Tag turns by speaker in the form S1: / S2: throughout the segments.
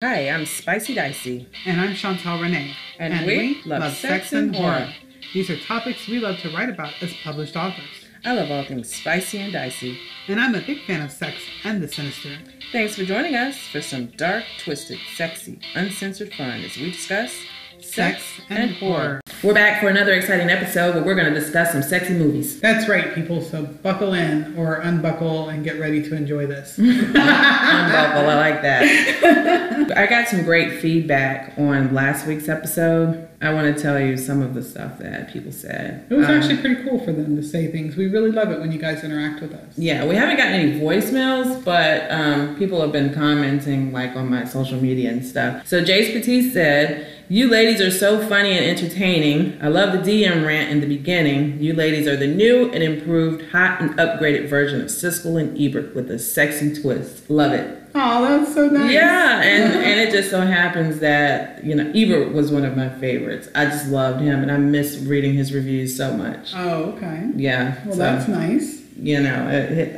S1: Hi, I'm Spicy Dicey.
S2: And I'm Chantal Renee.
S1: And we love sex and horror.
S2: These are topics we love to write about as published authors.
S1: I love all things spicy and dicey.
S2: And I'm a big fan of sex and the sinister.
S1: Thanks for joining us for some dark, twisted, sexy, uncensored fun as we discuss sex, and, horror. We're back for another exciting episode where we're going to discuss some sexy movies.
S2: That's right, people. So buckle in or unbuckle and get ready to enjoy this.
S1: Unbuckle, I like that. I got some great feedback on last week's episode. I want to tell you some of the stuff that people said.
S2: It was
S1: Um,
S2: actually pretty cool for them to say things. We really love it when you guys interact with us.
S1: Yeah, we haven't gotten any voicemails, but um, people have been commenting like on my social media and stuff. So Jace Petit said, "You ladies are so funny and entertaining. I love the DM rant in the beginning. You ladies are the new and improved, hot and upgraded version of Siskel and Ebert with a sexy twist. Love it."
S2: Oh, that's so nice.
S1: Yeah, and and it just so happens that you know Ebert was one of my favorites. I just loved him, and I miss reading his reviews so much.
S2: Oh, okay.
S1: Yeah,
S2: Well,
S1: so
S2: that's nice.
S1: You know,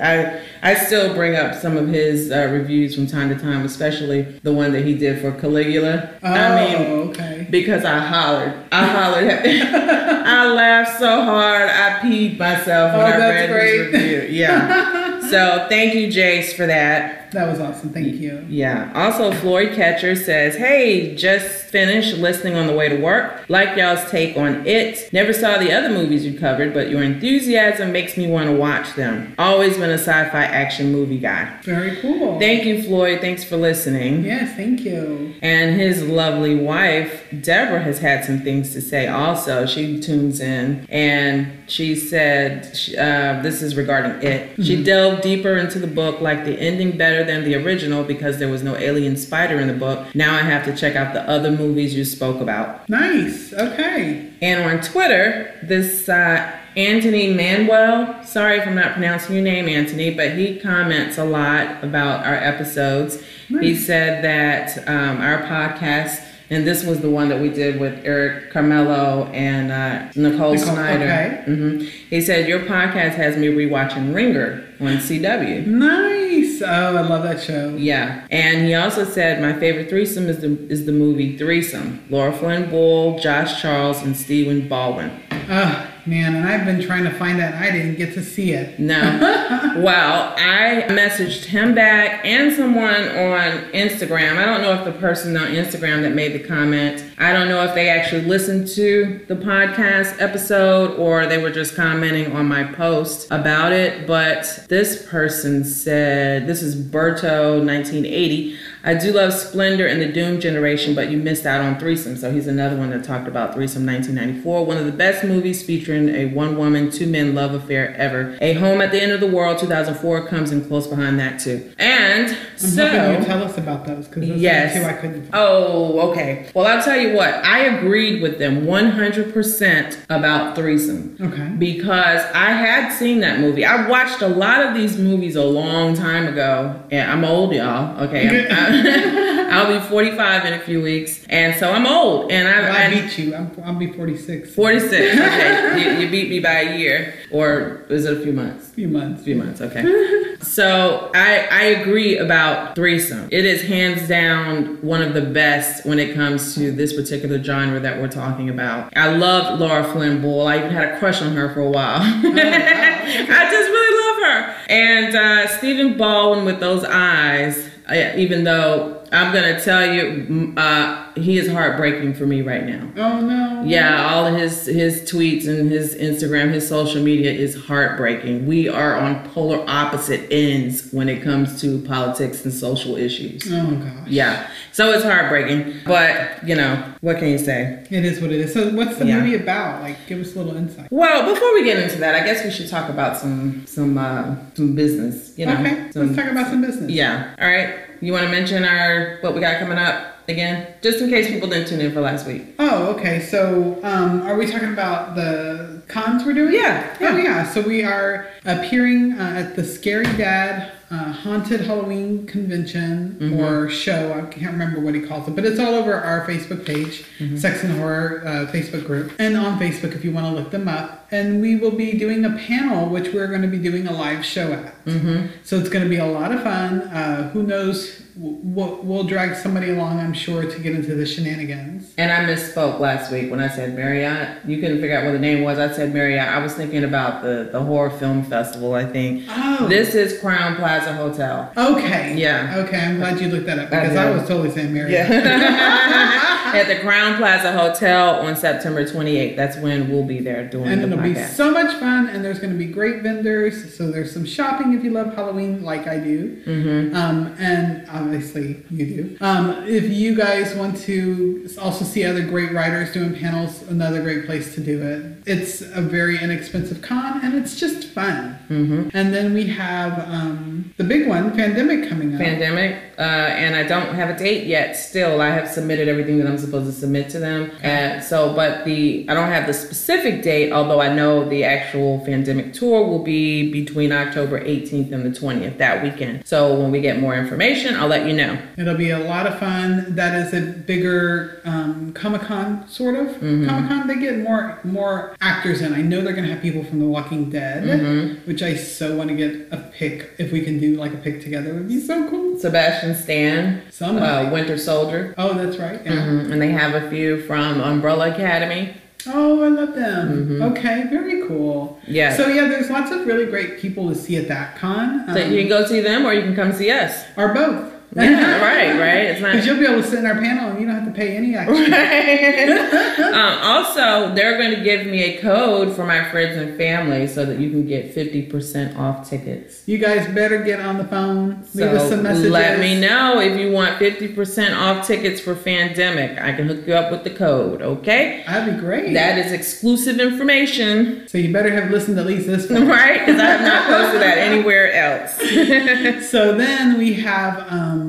S1: I I still bring up some of his uh, reviews from time to time, especially the one that he did for Caligula.
S2: Oh,
S1: I mean,
S2: okay.
S1: because I hollered, I hollered, I laughed so hard, I peed myself when
S2: Oh,
S1: I read his review. Yeah. so thank you, Jace, for that.
S2: That was awesome. Thank you.
S1: Yeah. Also, Floyd Catcher says, Hey, just finished listening on the way to work. Like y'all's take on it. Never saw the other movies you covered, but your enthusiasm makes me want to watch them. Always been a sci fi action movie guy.
S2: Very cool.
S1: Thank you, Floyd. Thanks for listening.
S2: Yes, thank you.
S1: And his lovely wife, Deborah, has had some things to say also. She tunes in and she said, uh, This is regarding it. She delved deeper into the book, like the ending better than the original because there was no alien spider in the book. Now I have to check out the other movies you spoke about.
S2: Nice. Okay.
S1: And on Twitter, this uh, Anthony Manuel, sorry if I'm not pronouncing your name, Anthony, but he comments a lot about our episodes. He said that um, our podcast, and this was the one that we did with Eric Carmelo and uh, Nicole,
S2: Nicole,
S1: Snyder.
S2: okay.
S1: hmm He said, Your podcast has me rewatching Ringer on CW.
S2: Nice. Oh, I love that show.
S1: Yeah, and he also said my favorite threesome is the is the movie Threesome. Laura Flynn Boyle, Josh Charles, and Stephen Baldwin.
S2: Oh, man. And I've been trying to find that. I didn't get to see it.
S1: No, well, I messaged him back and someone on Instagram. I don't know if the person on Instagram that made the comment. I don't know if they actually listened to the podcast episode or they were just commenting on my post about it. But this person said, "This is Berto, 1980." I do love Splendor and the Doom Generation, but you missed out on Threesome. So he's another one that talked about Threesome 1994, one of the best movies featuring a one woman, two men love affair ever. A Home at the End of the World 2004 comes in close behind that too. And
S2: I'm
S1: so.
S2: you tell us about those because
S1: Yes.
S2: two I couldn't find.
S1: Oh, okay. Well, I'll tell you what, I agreed with them 100% about Threesome
S2: Okay.
S1: because I had seen that movie. I watched a lot of these movies a long time ago, and I'm old, y'all. Okay, I'm, I'll be 45 in a few weeks, and so I'm old, and I,
S2: Well, I
S1: I
S2: beat you. I'm, I'll be 46.
S1: 46. Okay, you, you beat me by a year, or is it a few months?
S2: A few months.
S1: A few months, okay. so I I agree about threesome. It is hands down one of the best when it comes to this particular genre that we're talking about. I loved Laura Flynn Boyle. I even had a crush on her for a while. I just really love her. And uh, Stephen Baldwin with those eyes. Even though I'm gonna tell you, uh, he is heartbreaking for me right now.
S2: Oh, no.
S1: Yeah, all of his his tweets and his Instagram, his social media is heartbreaking. We are on polar opposite ends when it comes to politics and social issues.
S2: Oh, gosh.
S1: Yeah, so it's heartbreaking, but you know what can you say?
S2: It is what it is. So, what's the
S1: Yeah.
S2: movie about? Like, give us a little insight.
S1: Well, before we get into that, I guess we should talk about some some uh, some business. You know,
S2: okay.
S1: some,
S2: Let's talk about some business.
S1: yeah. All right. You want to mention our what we got coming up again, just in case people didn't tune in for last week.
S2: Oh, okay. So, um, are we talking about the cons we're doing?
S1: Yeah,
S2: Oh,
S1: yeah.
S2: yeah. So we are appearing uh, at the Scary Dad uh, Haunted Halloween Convention
S1: Mm-hmm.
S2: or show. I can't remember what he calls it, but it's all over our Facebook page,
S1: Mm-hmm.
S2: Sex and Horror uh, Facebook group, and on Facebook if you want to look them up. And we will be doing a panel, which we're going to be doing a live show at.
S1: Mm-hmm.
S2: So it's going to be a lot of fun. Uh, who knows we'll, we'll drag somebody along, I'm sure, to get into the shenanigans.
S1: And I misspoke last week when I said Marriott. You couldn't figure out what the name was. I said Marriott. I was thinking about the, the horror film festival, I think.
S2: Oh.
S1: This is Crowne Plaza Hotel.
S2: Okay.
S1: Yeah.
S2: Okay, I'm glad you looked that up because I,
S1: did.
S2: was totally saying Marriott. Yeah.
S1: At the Crowne Plaza Hotel on September 28th. That's when we'll be there doing
S2: And
S1: the
S2: it'll be so much fun, and there's going to be great vendors. So there's some shopping if you love Halloween, like I do,
S1: mm-hmm.
S2: um, and obviously you do. Um, if you guys want to also see other great writers doing panels, another great place to do it. It's a very inexpensive con, and it's just fun.
S1: Mm-hmm.
S2: And then we have um, the big one, Fandemic coming up.
S1: Fandemic, uh, and I don't have a date yet. Still, I have submitted everything that I'm supposed to submit to them. And so, but the I don't have the specific date. Although I know the actual Fandemic tour will be between October 18th and the 20th that weekend. So when we get more information, I'll let you know.
S2: It'll be a lot of fun. That is a bigger um, Comic Con, sort of.
S1: Mm-hmm.
S2: Comic Con, they get more more actors in. I know they're going to have people from The Walking Dead,
S1: Mm-hmm.
S2: which I so want to get a pick. If we can do like a pick together, it would be so cool.
S1: Sebastian Stan,
S2: Somebody.
S1: uh, Winter Soldier,
S2: oh, that's right. Yeah.
S1: Mhm. and they have a few from Umbrella Academy.
S2: Oh, I love them. Okay, very cool.
S1: Mm-hmm. Yeah.
S2: So yeah, there's lots of really great people to see at that con.
S1: So
S2: um,
S1: you can go see them, or you can come see us.
S2: or both.
S1: Yeah, right, right. It's not
S2: Because you'll be able to sit in our panel and you don't have to pay any extra.
S1: um, also, they're going to give me a code for my friends and family so that you can get 50% off tickets.
S2: You guys better get on the phone. Leave
S1: So
S2: us some messages.
S1: let me know if you want 50% off tickets for Fandemic. I can hook you up with the code, okay?
S2: That'd be great.
S1: That is exclusive information,
S2: so you better have listened at least this far.
S1: right? Because I have not posted that anywhere else.
S2: so then we have um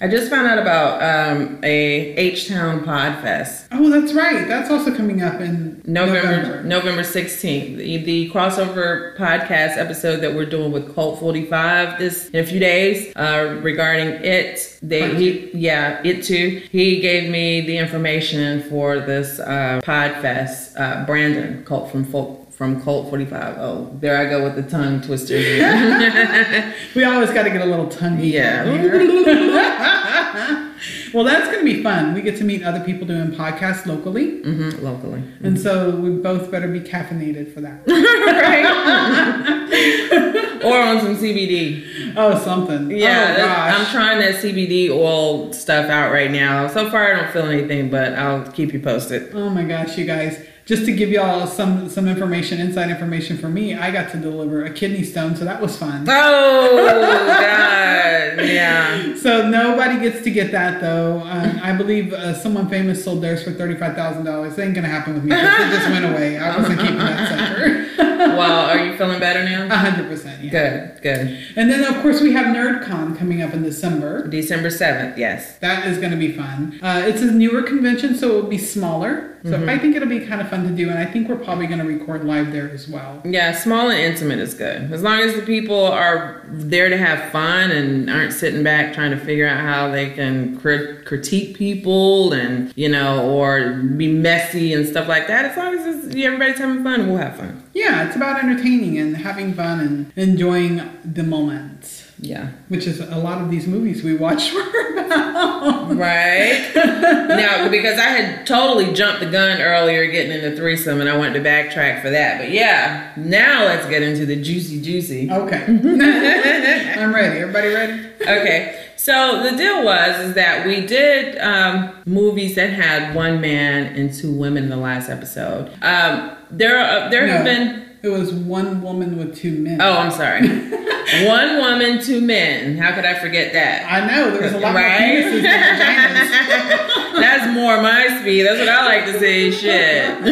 S1: I just found out about um, a H-Town Podfest.
S2: oh that's right. That's also coming up in
S1: November November sixteenth, the, the crossover podcast episode that we're doing with Cult Forty Five this in a few days uh, regarding it. They he yeah it too. He gave me the information for this uh, Podfest. Uh, Brandon Cult from Folk. From Colt 45. Oh, there I go with the tongue twister.
S2: We always got to get a little tongue.
S1: yeah.
S2: well, that's going to be fun. We get to meet other people doing podcasts locally,
S1: Mm-hmm, locally.
S2: and so we both better be caffeinated for that.
S1: right? or on some CBD.
S2: oh, something.
S1: Yeah,
S2: Oh,
S1: that- I'm trying that CBD oil stuff out right now. So far, I don't feel anything, but I'll keep you posted.
S2: Oh my gosh, you guys. Just to give y'all some some information, inside information for me, I got to deliver a kidney stone, so that was fun.
S1: Oh God, yeah.
S2: So nobody gets to get that though. Um, I believe uh, someone famous sold theirs for thirty five thousand dollars. It ain't gonna happen with me. It just went away. I wasn't keeping that sucker.
S1: Well, are you feeling better
S2: A
S1: now?
S2: hundred percent. Yeah.
S1: Good, good.
S2: And then of course we have NerdCon coming up in December.
S1: December seventh, yes.
S2: That is going to be fun. Uh, it's a newer convention, so it will be smaller. So
S1: Mm-hmm.
S2: I think it'll be kind of fun to do, and I think we're probably going to record live there as well.
S1: Yeah, small and intimate is good. As long as the people are there to have fun and aren't sitting back trying to figure out how they can crit- critique people and, you know, or be messy and stuff like that. As long as it's, everybody's having fun, we'll have fun.
S2: Yeah, it's about entertaining and having fun and enjoying the moment,
S1: Yeah.
S2: which is a lot of these movies we watch were about.
S1: Right. now, because I had totally jumped the gun earlier getting into threesome and I wanted to backtrack for that. But yeah, now let's get into the juicy, juicy.
S2: Okay. I'm ready. Everybody ready?
S1: Okay. So the deal was is that we did um, movies that had one man and two women in the last episode. Um, there, are, there have been.
S2: It was one woman with two men.
S1: Oh, I'm sorry. one woman, two men. How could I forget that?
S2: I know. There was a lot
S1: Right?
S2: more penises.
S1: That's more my speed. That's what I like to say. Shit.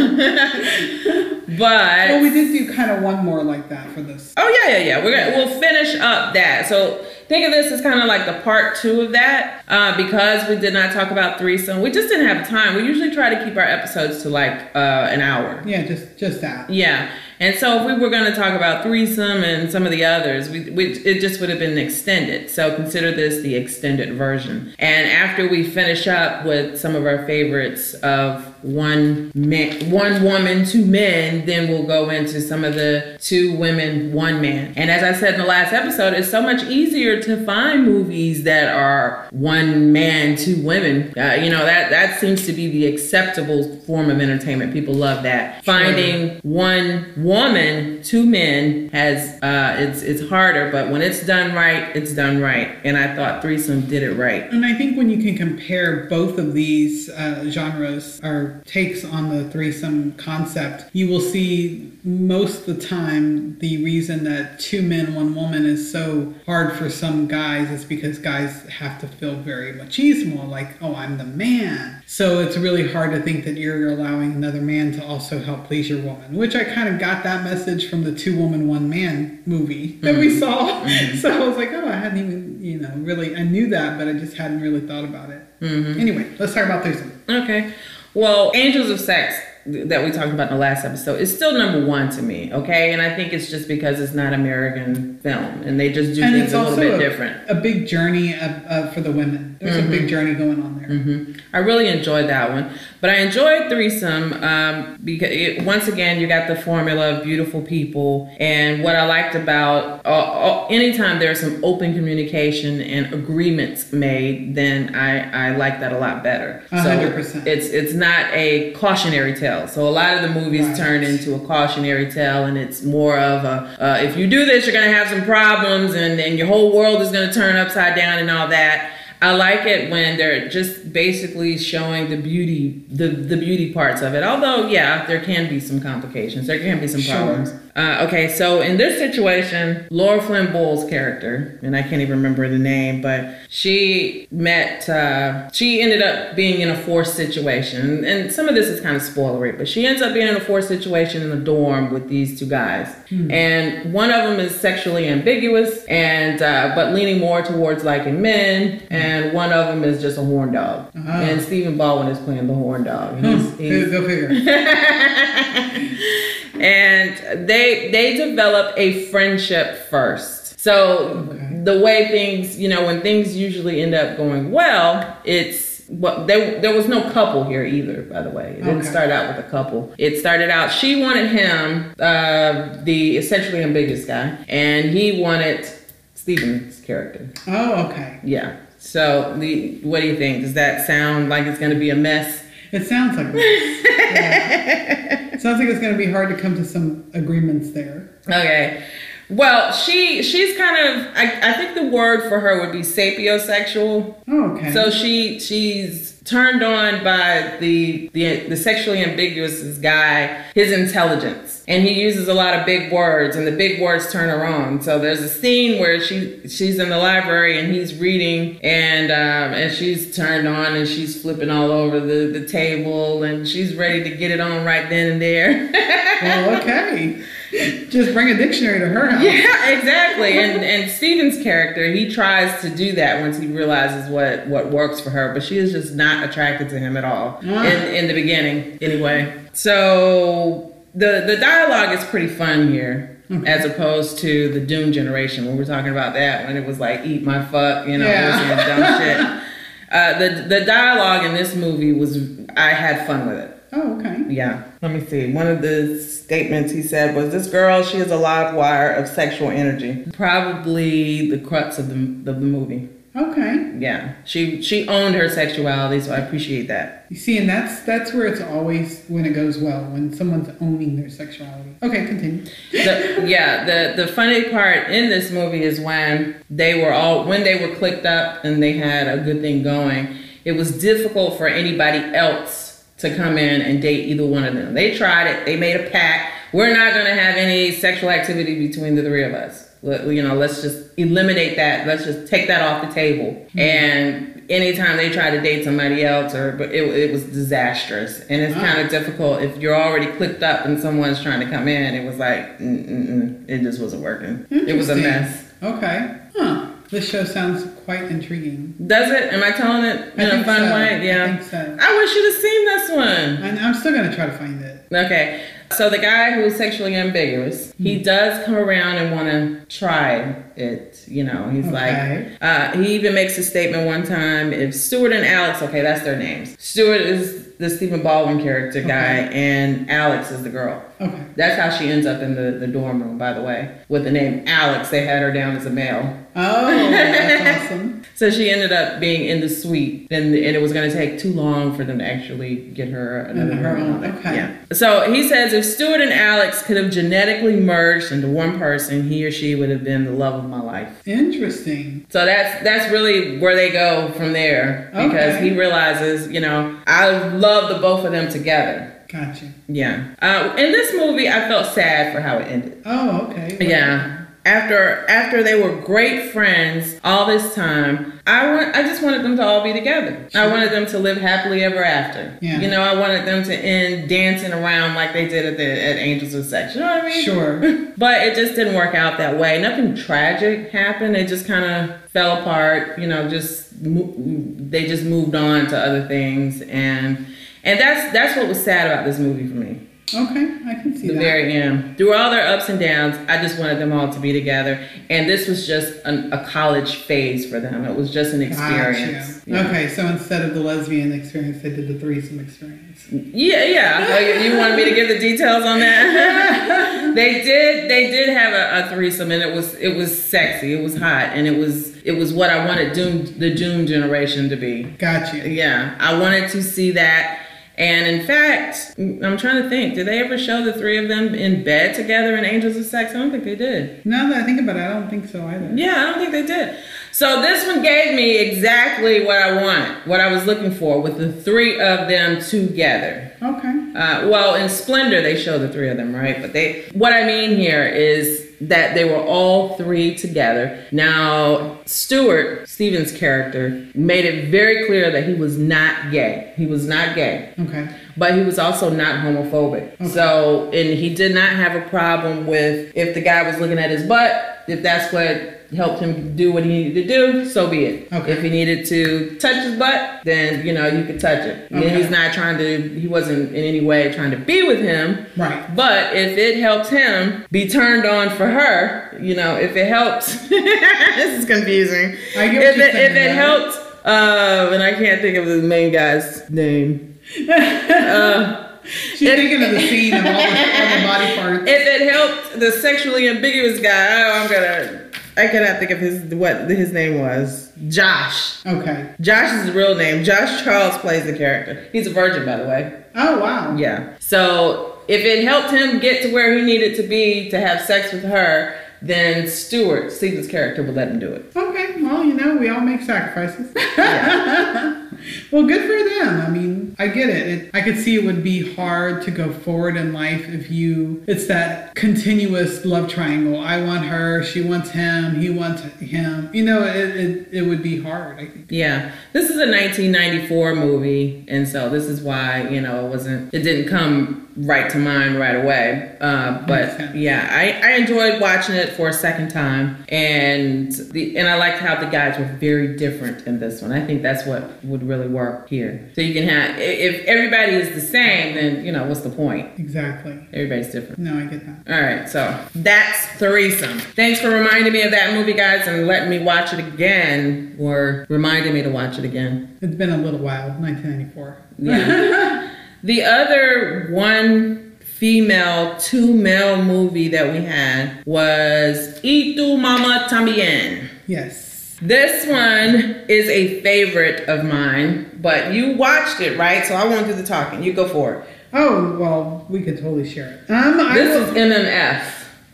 S1: but
S2: Well, we did do kind of one more like that for this.
S1: oh yeah, yeah, yeah. We're gonna we'll finish up that. So think of this as kind of like the part two of that uh, because we did not talk about threesome. We just didn't have time. We usually try to keep our episodes to like uh, an hour.
S2: Yeah, just just that.
S1: Yeah. And so if we were going to talk about threesome and some of the others, we, we, it just would have been extended. So consider this the extended version. And after we finish up with some of our favorites of one man, one woman, two men, then we'll go into some of the two women, one man. And as I said in the last episode, it's so much easier to find movies that are one man, two women. Uh, you know that that seems to be the acceptable form of entertainment. People love that. Finding one woman, two men has uh, it's it's harder, but when it's done right, it's done right. And I thought threesome did it right.
S2: And I think when you can compare both of these uh, genres or takes on the threesome concept, you will see most of the time the reason that two men, one woman is so hard for some guys is because guys have to feel very machismo, like, oh, I'm the man. So it's really hard to think that you're allowing another man to also help please your woman, which I kind of got that message from the two woman, one man movie that mm-hmm. we saw. Mm-hmm. So I was like, oh, I hadn't even, you know, really, I knew that, but I just hadn't really thought about it. Mm-hmm. Anyway, let's talk about threesome.
S1: Okay. Well, Angels of Sex that we talked about in the last episode is still number one to me. Okay, and I think it's just because it's not American film, and they just do and things a little bit
S2: a,
S1: different.
S2: A big journey of, of, for the women. There's mm-hmm. a big mm-hmm. journey going on there.
S1: Mm-hmm. I really enjoyed that one, but I enjoyed threesome um, because it, once again you got the formula of beautiful people, and what I liked about uh, uh, anytime there's some open communication and agreements made, then I I like that a lot better.
S2: hundred percent.
S1: It's it's not a cautionary tale tale. So a lot of the movies right. turn into a cautionary tale, and it's more of a uh, if you do this, you're gonna have some problems, and and your whole world is gonna turn upside down and all that. I like it when they're just basically showing the beauty, the the beauty parts of it. Although, yeah, there can be some complications. There can be some problems. Sure. Uh, okay, so in this situation, Laura Flynn Boyle's character, and I can't even remember the name, but she met, uh, she ended up being in a forced situation. And some of this is kind of spoilery, but she ends up being in a forced situation in the dorm with these two guys. Hmm. And one of them is sexually ambiguous, and uh, but leaning more towards liking men, hmm. and one of them is just a horn dog. Uh-huh. And Stephen Baldwin is playing the horn dog.
S2: He's, he's, Go figure.
S1: and they they develop a friendship first. So okay. the way things, you know, when things usually end up going well, it's well, there, there was no couple here either, by the way. It didn't okay. start out with a couple. It started out, she wanted him, uh, the essentially ambiguous guy, and he wanted Stephen's character.
S2: Oh, okay.
S1: Yeah. So, the, what do you think? Does that sound like it's going to be a mess?
S2: It sounds like that. yeah. sounds like it's going to be hard to come to some agreements there.
S1: Okay. Well, she she's kind of I, I think the word for her would be sapiosexual.
S2: Oh, okay.
S1: So she she's turned on by the the the sexually ambiguous guy, his intelligence, and he uses a lot of big words, and the big words turn her on. So there's a scene where she she's in the library and he's reading, and um, and she's turned on and she's flipping all over the the table, and she's ready to get it on right then and there.
S2: well, okay. Just bring a dictionary to her house.
S1: Yeah, exactly. And and Stephen's character, he tries to do that once he realizes what what works for her, but she is just not attracted to him at all ah. in in the beginning. Anyway, so the the dialogue is pretty fun here. Okay. As opposed to the Doom generation, when we're talking about that, when it was like "eat my fuck," you know, yeah. dumb shit. Uh, the the dialogue in this movie was I had fun with it.
S2: Oh, okay.
S1: Yeah. Let me see. One of the statements he said was, "This girl, she is a live wire of sexual energy." Probably the crux of the of the movie.
S2: Okay.
S1: Yeah. She she owned her sexuality, so I appreciate that.
S2: You see, and that's that's where it's always when it goes well when someone's owning their sexuality. Okay, continue.
S1: The, yeah. The the funny part in this movie is when they were all when they were clicked up and they had a good thing going. It was difficult for anybody else to come in and date either one of them. They tried it. They made a pact. We're not going to have any sexual activity between the three of us. You know, let's just eliminate that. Let's just take that off the table. Mm-hmm. And anytime they try to date somebody else, or but it, it was disastrous. And it's kind of difficult if you're already clicked up and someone's trying to come in. It was like, it just wasn't working. It was a mess.
S2: Okay. Huh. This show sounds quite intriguing.
S1: Does it? Am I telling it in a fun
S2: so.
S1: way?
S2: Yeah. I think so.
S1: I wish you'd have seen this one.
S2: And I'm still gonna try to find it.
S1: Okay. So the guy who's sexually ambiguous, he hmm. does come around and want to try it. You know, he's
S2: Okay.
S1: like, uh, he even makes a statement one time. If Stuart and Alex, okay, that's their names. Stuart is the Stephen Baldwin character guy, and Alex is the girl.
S2: Okay.
S1: That's how she ends up in the, the dorm room, by the way, with the name Alex. They had her down as a male.
S2: Oh, that's awesome.
S1: So she ended up being in the suite, and, and it was going to take too long for them to actually get her another
S2: her own, okay.
S1: Yeah. So he says if Stuart and Alex could have genetically merged into one person, he or she would have been the love of my life.
S2: Interesting.
S1: So that's that's really where they go from there because
S2: Okay.
S1: he realizes, you know, I love the both of them together.
S2: Gotcha.
S1: Yeah. Uh, in this movie, I felt sad for how it ended.
S2: Oh, okay.
S1: Yeah. After after they were great friends all this time, I want I just wanted them to all be together. I wanted them to live happily ever after.
S2: Yeah.
S1: You know, I wanted them to end dancing around like they did at the at Angels of Sex. You know what I mean?
S2: Sure.
S1: But it just didn't work out that way. Nothing tragic happened. It just kind of fell apart. You know, just they just moved on to other things, and and that's that's what was sad about this movie for me
S2: Okay, I can see
S1: the
S2: that.
S1: very end. Through all their ups and downs, I just wanted them all to be together. And this was just an, a college phase for them. It was just an experience.
S2: Gotcha.
S1: Yeah.
S2: Okay, so instead of the lesbian experience, they did the threesome experience.
S1: Yeah, yeah. Oh, you- you wanted me to give the details on that? they did. They did have a, a threesome, and it was it was sexy. It was hot, and it was it was what I wanted Doom the Doom generation to be.
S2: Gotcha.
S1: Yeah, I wanted to see that. And in fact, I'm trying to think. Did they ever show the three of them in bed together in Angels of Sex? I don't think they did.
S2: Now that I think about it, I don't think so either.
S1: Yeah, I don't think they did. So this one gave me exactly what I want, what I was looking for, with the three of them together.
S2: Okay.
S1: Uh, well, in Splendor, they show the three of them, right? But they, what I mean here is that they were all three together. Now, Stewart, Stephen's character, made it very clear that he was not gay. He was not gay
S2: Okay.
S1: but he was also not homophobic. So, and he did not have a problem with if the guy was looking at his butt, if that's what helped him do what he needed to do, so be it.
S2: Okay.
S1: If he needed to touch his butt, then you know you could touch it. And he's not trying to. He wasn't in any way trying to be with him.
S2: Right.
S1: But if it helped him be turned on for her, you know, if it helped, this is confusing.
S2: I get
S1: if it,
S2: saying,
S1: if it helped, uh, and I can't think of the main guy's name. Uh,
S2: She's thinking of the scene of all the, all the body parts.
S1: if it helped the sexually ambiguous guy, oh, I'm gonna. I cannot think of his what his name was. Josh.
S2: Okay.
S1: Josh is his real name. Josh Charles plays the character. He's a virgin, by the way.
S2: Oh wow.
S1: Yeah. So if it helped him get to where he needed to be to have sex with her, then Stewart, Stephen's character, would let him do it.
S2: Okay. Well, you know, we all make sacrifices.
S1: Yeah.
S2: well, good for them. I mean, I get it. it. I could see it would be hard to go forward in life if you. It's that continuous love triangle. I want her. She wants him. He wants him. You know, it it, it would be hard. I think.
S1: Yeah, this is a 1994 movie, and so this is why you know it wasn't. It didn't come right to mind right away. Uh, but yeah, I, I enjoyed watching it for a second time, and the and I liked how the guys were very different in this one. I think that's what would really work here. So you can have if everybody is the same, then you know what's the point?
S2: Exactly.
S1: Everybody's different.
S2: No, I get that.
S1: All right, so that's threesome. Thanks for reminding me of that movie, guys, and letting me watch it again, or reminding me to watch it again.
S2: It's been a little while. 1994.
S1: Yeah. the other one female, two male movie that we had was Y tu mama también.
S2: Yes.
S1: This one is a favorite of mine, but you watched it, right? So I won't do the talking. You go for it.
S2: Oh well, we could totally share it. Um, I
S1: This
S2: will-
S1: is MMF.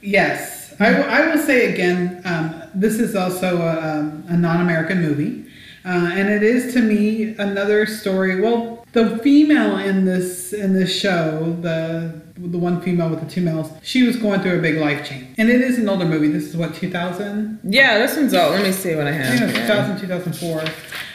S2: Yes, I will- say again. Um, this is also a, um, a non-American movie, uh, and it is to me another story. Well, the female in this in this show, the the one female with the two males, she was going through a big life change, and it is an older movie. This is what 2000,
S1: Yeah, this one's old. Let me see what I have.
S2: yeah,
S1: here.
S2: 2000, 2004.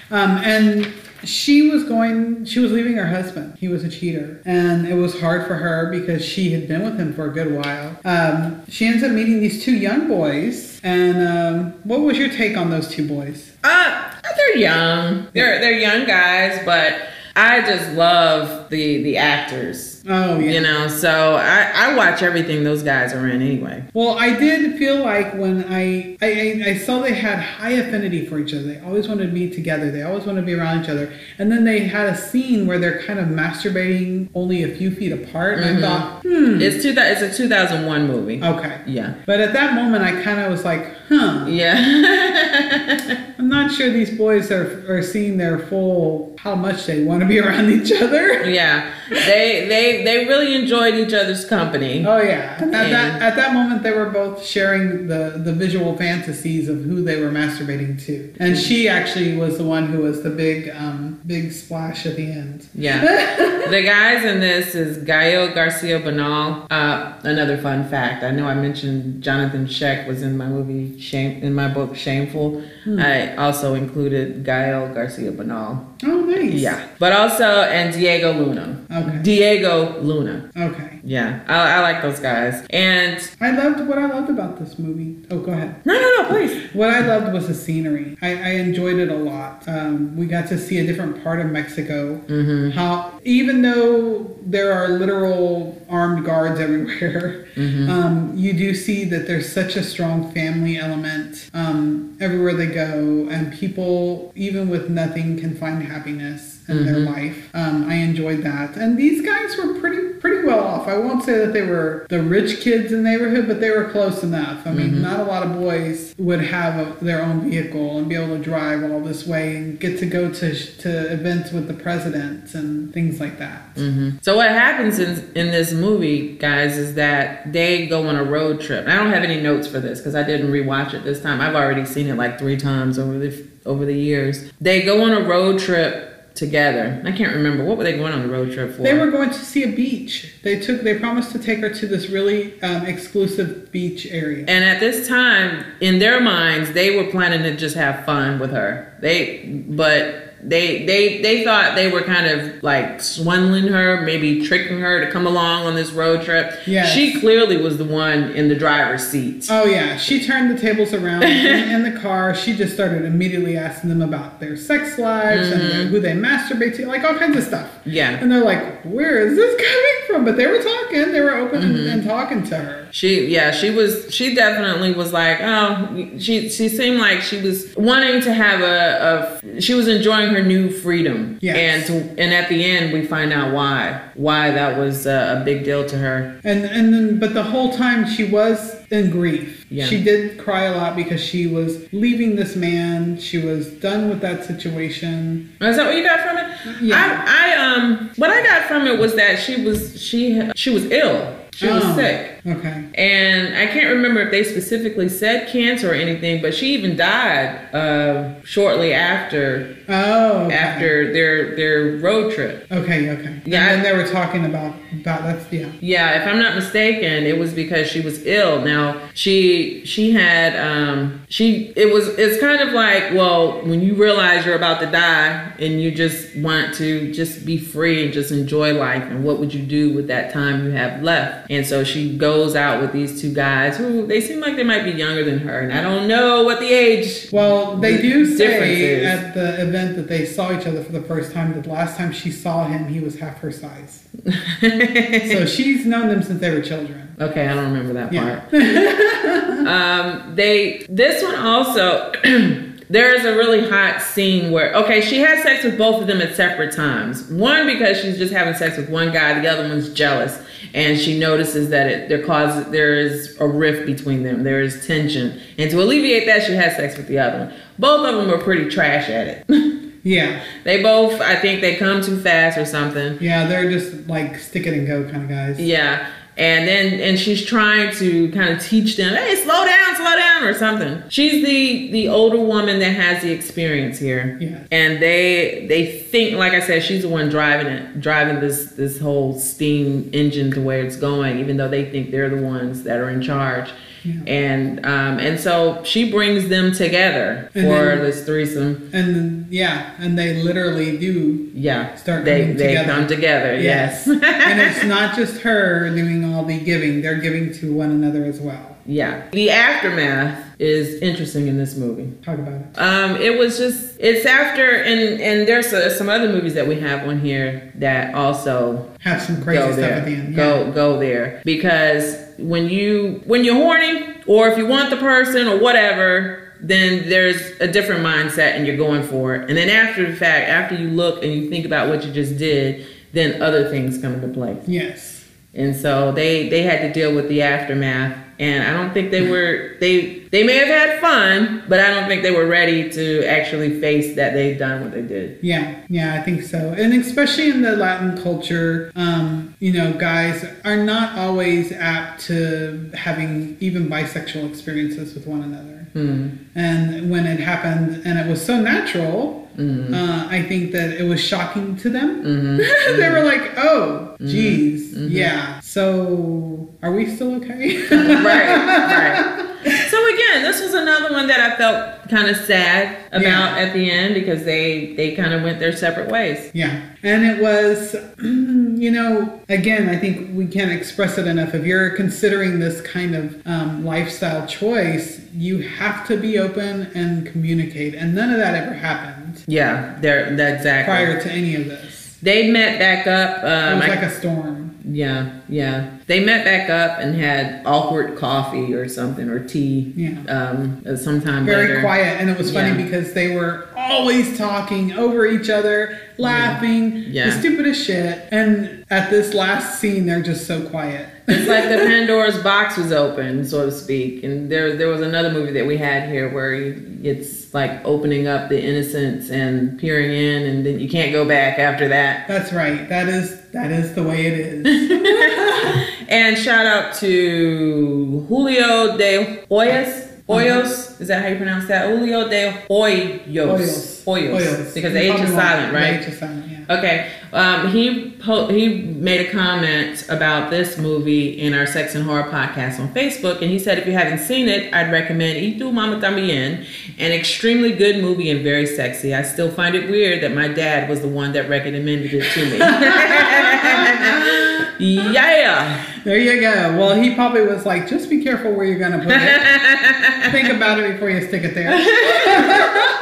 S2: Um, and she was going, she was leaving her husband. He was a cheater. And it was hard for her because she had been with him for a good while. Um, she ends up meeting these two young boys. And um, what was your take on those two boys?
S1: Uh, they're young. They're they're young guys, but I just love the the actors.
S2: Oh yeah.
S1: You know, so I, I watch everything those guys are in anyway.
S2: Well, I did feel like when I, I I saw they had high affinity for each other. They always wanted to be together. They always wanted to be around each other. And then they had a scene where they're kind of masturbating only a few feet apart. And I thought, hmm,
S1: It's two it's a 2001 movie.
S2: okay.
S1: Yeah.
S2: But at that moment, I kind of was like, huh.
S1: Yeah.
S2: I'm not sure these boys are are seeing their full how much they want to be around each other.
S1: yeah. They they they really enjoyed each other's company.
S2: Oh yeah. At that at that moment they were both sharing the the visual fantasies of who they were masturbating to. And she actually was the one who was the big um big splash at the end.
S1: Yeah. the guys in this is Gael Garcia Bernal. Uh, another fun fact. I know I mentioned Jonathan Sheck was in my movie Shame in my book Shameful. Hmm. I also included Gael Garcia Bernal.
S2: Oh nice.
S1: Yeah. But also and Diego Luna.
S2: Okay.
S1: Diego Luna.
S2: Okay.
S1: Yeah. I, I like those guys. And
S2: I loved what I loved about this movie. Oh go ahead.
S1: no no no please.
S2: What I loved was the scenery. I, I enjoyed it a lot. Um, we got to see a different part of Mexico.
S1: Mm-hmm.
S2: How even though there are literal armed guards everywhere,
S1: Mm-hmm.
S2: um, you do see that there's such a strong family element um, everywhere they go, and people, even with nothing, can find happiness in their
S1: Mm-hmm.
S2: life. Um, I enjoyed that, and these guys were pretty pretty well off. I won't say that they were the rich kids in the neighborhood, but they were close enough. I mean,
S1: Mm-hmm.
S2: not a lot of boys would have a, their own vehicle and be able to drive all this way and get to go to to events with the president and things like that.
S1: hmm So what happens in in this movie, guys, is that they go on a road trip. I don't have any notes for this because I didn't rewatch it this time. I've already seen it like three times over the over the years. They go on a road trip together. I can't remember what were they going on the road trip for.
S2: They were going to see a beach. They took. They promised to take her to this really um, exclusive beach area.
S1: and at this time, in their minds, they were planning to just have fun with her. They, but they, they, they thought they were kind of like swindling her, maybe tricking her to come along on this road trip.
S2: Yeah,
S1: She clearly was the one in the driver's seat.
S2: Oh yeah, she turned the tables around in, the car. She just started immediately asking them about their sex lives and their, mm-hmm. who they masturbate to, like all kinds of stuff.
S1: Yeah.
S2: And they're like, "Where is this coming from?" But they were talking. They were open and, and talking to her.
S1: She yeah, she was she definitely was like, oh she she seemed like she was wanting to have a, a she was enjoying her new freedom.
S2: Yes.
S1: And to, and at the end we find out why. Why that was a, a big deal to her.
S2: And and then, but the whole time she was in grief.
S1: Yeah.
S2: She did cry a lot because she was leaving this man. She was done with that situation.
S1: Is that what you got from it?
S2: Yeah.
S1: I, I um what I got from it was that she was she she was ill. She was
S2: Oh,
S1: sick.
S2: Okay.
S1: And I can't remember if they specifically said cancer or anything, but she even died uh, shortly after
S2: Oh. Okay.
S1: after their their road trip.
S2: Okay. Okay.
S1: Yeah,
S2: And then they were talking about about that's yeah.
S1: Yeah, if I'm not mistaken, it was because she was ill. Now she she had um she it was it's kind of like well when you realize you're about to die and you just want to just be free and just enjoy life and what would you do with that time you have left? And so she goes out with these two guys who they seem like they might be younger than her and I don't know what the age.
S2: Well, they
S1: The
S2: do say at the event that they saw each other for the first time that the last time she saw him, he was half her size. So she's known them since they were children.
S1: Okay, I don't remember that
S2: Yeah.
S1: part. um, they this one also there is a really hot scene where okay, she has sex with both of them at separate times. One because she's just having sex with one guy, the other one's jealous, and she notices that it there causes there is a rift between them. There is tension, and to alleviate that, she has sex with the other one. Both of them are pretty trash at it.
S2: Yeah.
S1: they both, I think, they come too fast or something.
S2: Yeah, they're just like stick it and go kind of guys.
S1: Yeah. And then and she's trying to kind of teach them, hey, slow down, slow down, or something. She's the the older woman that has the experience here.
S2: yeah.
S1: And they they think, like I said, she's the one driving it, driving this this whole steam engine to where it's going, even though they think they're the ones that are in charge.
S2: Yeah.
S1: And um and so she brings them together
S2: And
S1: for
S2: then-
S1: this threesome.
S2: And yeah, and they literally do.
S1: Yeah.
S2: Start
S1: they they
S2: together.
S1: come together. Yes.
S2: and it's not just her doing all the giving; they're giving to one another as well.
S1: Yeah. The aftermath is interesting in this movie.
S2: Talk about it.
S1: Um, it was just it's after and and there's uh, some other movies that we have on here that also
S2: Have some crazy stuff
S1: there.
S2: at the end. Yeah.
S1: Go go there because when you when you're horny or if you want the person or whatever, then there's a different mindset and you're going for it. And then after the fact, after you look and you think about what you just did, then other things come into play.
S2: Yes.
S1: And so they they had to deal with the aftermath. And I don't think they were they they may have had fun, but I don't think they were ready to actually face that they've done what they did.
S2: Yeah, yeah, I think so. And especially in the Latin culture, um, you know, guys are not always apt to having even bisexual experiences with one another.
S1: Hmm.
S2: And when it happened and it was so natural,
S1: Mm-hmm.
S2: uh, I think that it was shocking to them. they were like, oh,
S1: Mm-hmm.
S2: geez, yeah. So are we still okay?
S1: right, right. So again, this was another one that I felt kind of sad about
S2: Yeah.
S1: at the end because they they kind of went their separate ways.
S2: Yeah. And it was, you know, again, I think we can't express it enough. If you're considering this kind of um, lifestyle choice, you have to be open and communicate. And none of that ever happened
S1: Yeah, they're exactly.
S2: prior to any of this.
S1: They met back up.
S2: It
S1: Um,
S2: was like a storm.
S1: Yeah, yeah. They met back up and had awkward coffee or something or tea.
S2: Yeah.
S1: Um, sometime
S2: Very
S1: later.
S2: quiet. And it was funny
S1: Yeah.
S2: because they were always talking over each other, laughing,
S1: Yeah.
S2: the stupidest shit. And at this last scene, they're just so quiet.
S1: It's like the Pandora's box was open, so to speak. And there, there was another movie that we had here where you, it's like opening up the innocence and peering in, and then you can't go back after that.
S2: That's right. That is that is the way it is.
S1: And shout out to Julio de Hoyos. Hoyos, uh-huh. is that how you pronounce that? Julio de Hoyos.
S2: Hoyos.
S1: Hoyos.
S2: Hoyos.
S1: Because the H is silent,
S2: the
S1: right?
S2: H is silent, yeah.
S1: Okay. Um, he po- he made a comment about this movie in our Sex and Horror podcast on Facebook, and he said if you haven't seen it, I'd recommend Y Tu Mama Tambien, an extremely good movie and very sexy. I still find it weird that my dad was the one that recommended it to me. yeah.
S2: There you go. Well, he probably was like, just be careful where you're gonna put it. Think about it before you stick it there.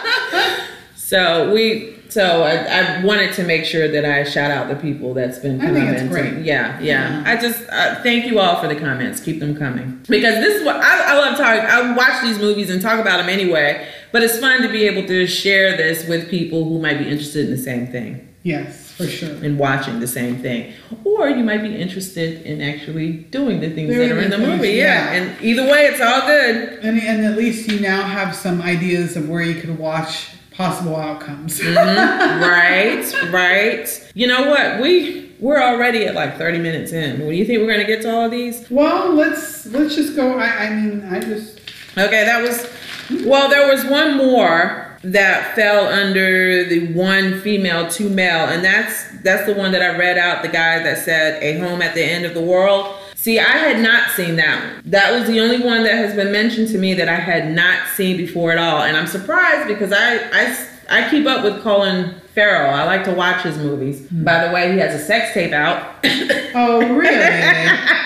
S1: So we. So I, I wanted to make sure that I shout out the people that's been
S2: I think it's
S1: commenting.
S2: great.
S1: Yeah, yeah.
S2: Yeah.
S1: I just uh, thank you all for the comments. Keep them coming because this is what I, I love talking. I watch these movies and talk about them anyway. But it's fun to be able to share this with people who might be interested in the same thing
S2: Yes, for sure.
S1: and watching the same thing, or you might be interested in actually doing the things that are in
S2: the
S1: movie. Yeah.
S2: yeah.
S1: and either way, it's all good.
S2: And, and at least you now have some ideas of where you could watch possible outcomes. Mm-hmm.
S1: right, right. You know what? We we're already at like 30 minutes in. Do you think we're gonna get to all of these?
S2: well, let's let's just go. I, I mean, I just
S1: Okay, that was well, there was one more that fell under the one female, two male, and that's that's the one that I read out, the guy that said a home at the end of the world. See, I had not seen that one. That was the only one that has been mentioned to me that I had not seen before at all. And I'm surprised because I I, I keep up with Colin Farrell. I like to watch his movies. Hmm. By the way, he has a sex tape out.
S2: oh really?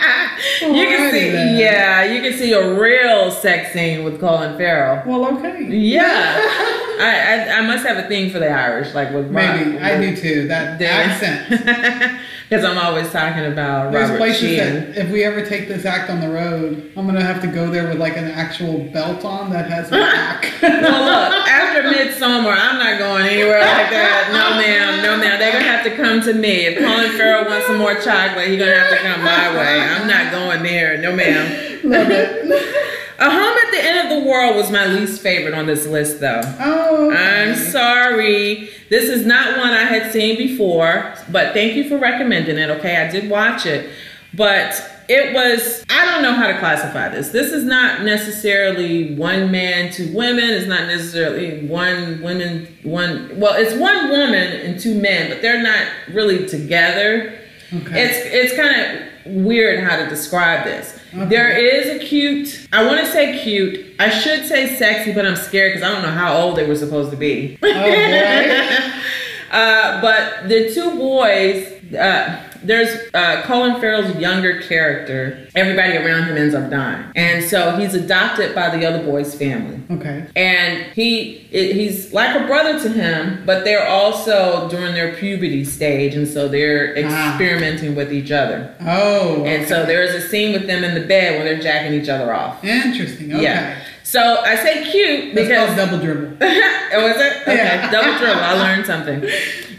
S1: you can see,
S2: then.
S1: yeah, you can see a real sex scene with Colin Farrell.
S2: Well, okay.
S1: Yeah, I, I I must have a thing for the Irish, like with
S2: Maybe
S1: Rob-
S2: I do too. That accent.
S1: because I'm always talking about
S2: There's
S1: Robert
S2: places
S1: Sheehan.
S2: that if we ever take this act on the road, I'm gonna have to go there with like an actual belt on that has a back.
S1: well, look, after Midsummer, I'm not going anywhere like that. No, ma'am, no, ma'am. They're gonna have to come to me. If Colin Farrell wants some more chocolate, he's gonna have to come my way. I'm not going there. No, ma'am.
S2: Love it.
S1: A Home at the End of the World was my least favorite on this list, though.
S2: Oh,
S1: I'm sorry. This is not one I had seen before, but thank you for recommending it. Okay, I did watch it, but it was, I don't know how to classify this. This is not necessarily one man, two women. It's not necessarily one women, one, well, it's one woman and two men, but they're not really together.
S2: Okay.
S1: It's it's kind of weird how to describe this.
S2: Okay.
S1: There is a cute. I want to say cute. I should say sexy, but I'm scared because I don't know how old they were supposed to be.
S2: Oh.
S1: Uh, but the two boys, uh, there's uh, Colin Farrell's younger character. Everybody around him ends up dying, and so he's adopted by the other boy's family.
S2: Okay.
S1: And he it, he's like a brother to him, but they're also during their puberty stage, and so they're
S2: Ah.
S1: experimenting with each other.
S2: Oh.
S1: And so there is a scene with them in the bed when they're jacking each other off.
S2: Interesting. Okay.
S1: Yeah. So I say cute because
S2: called double dribble.
S1: oh, was it? Okay,
S2: Yeah.
S1: double dribble. I learned something.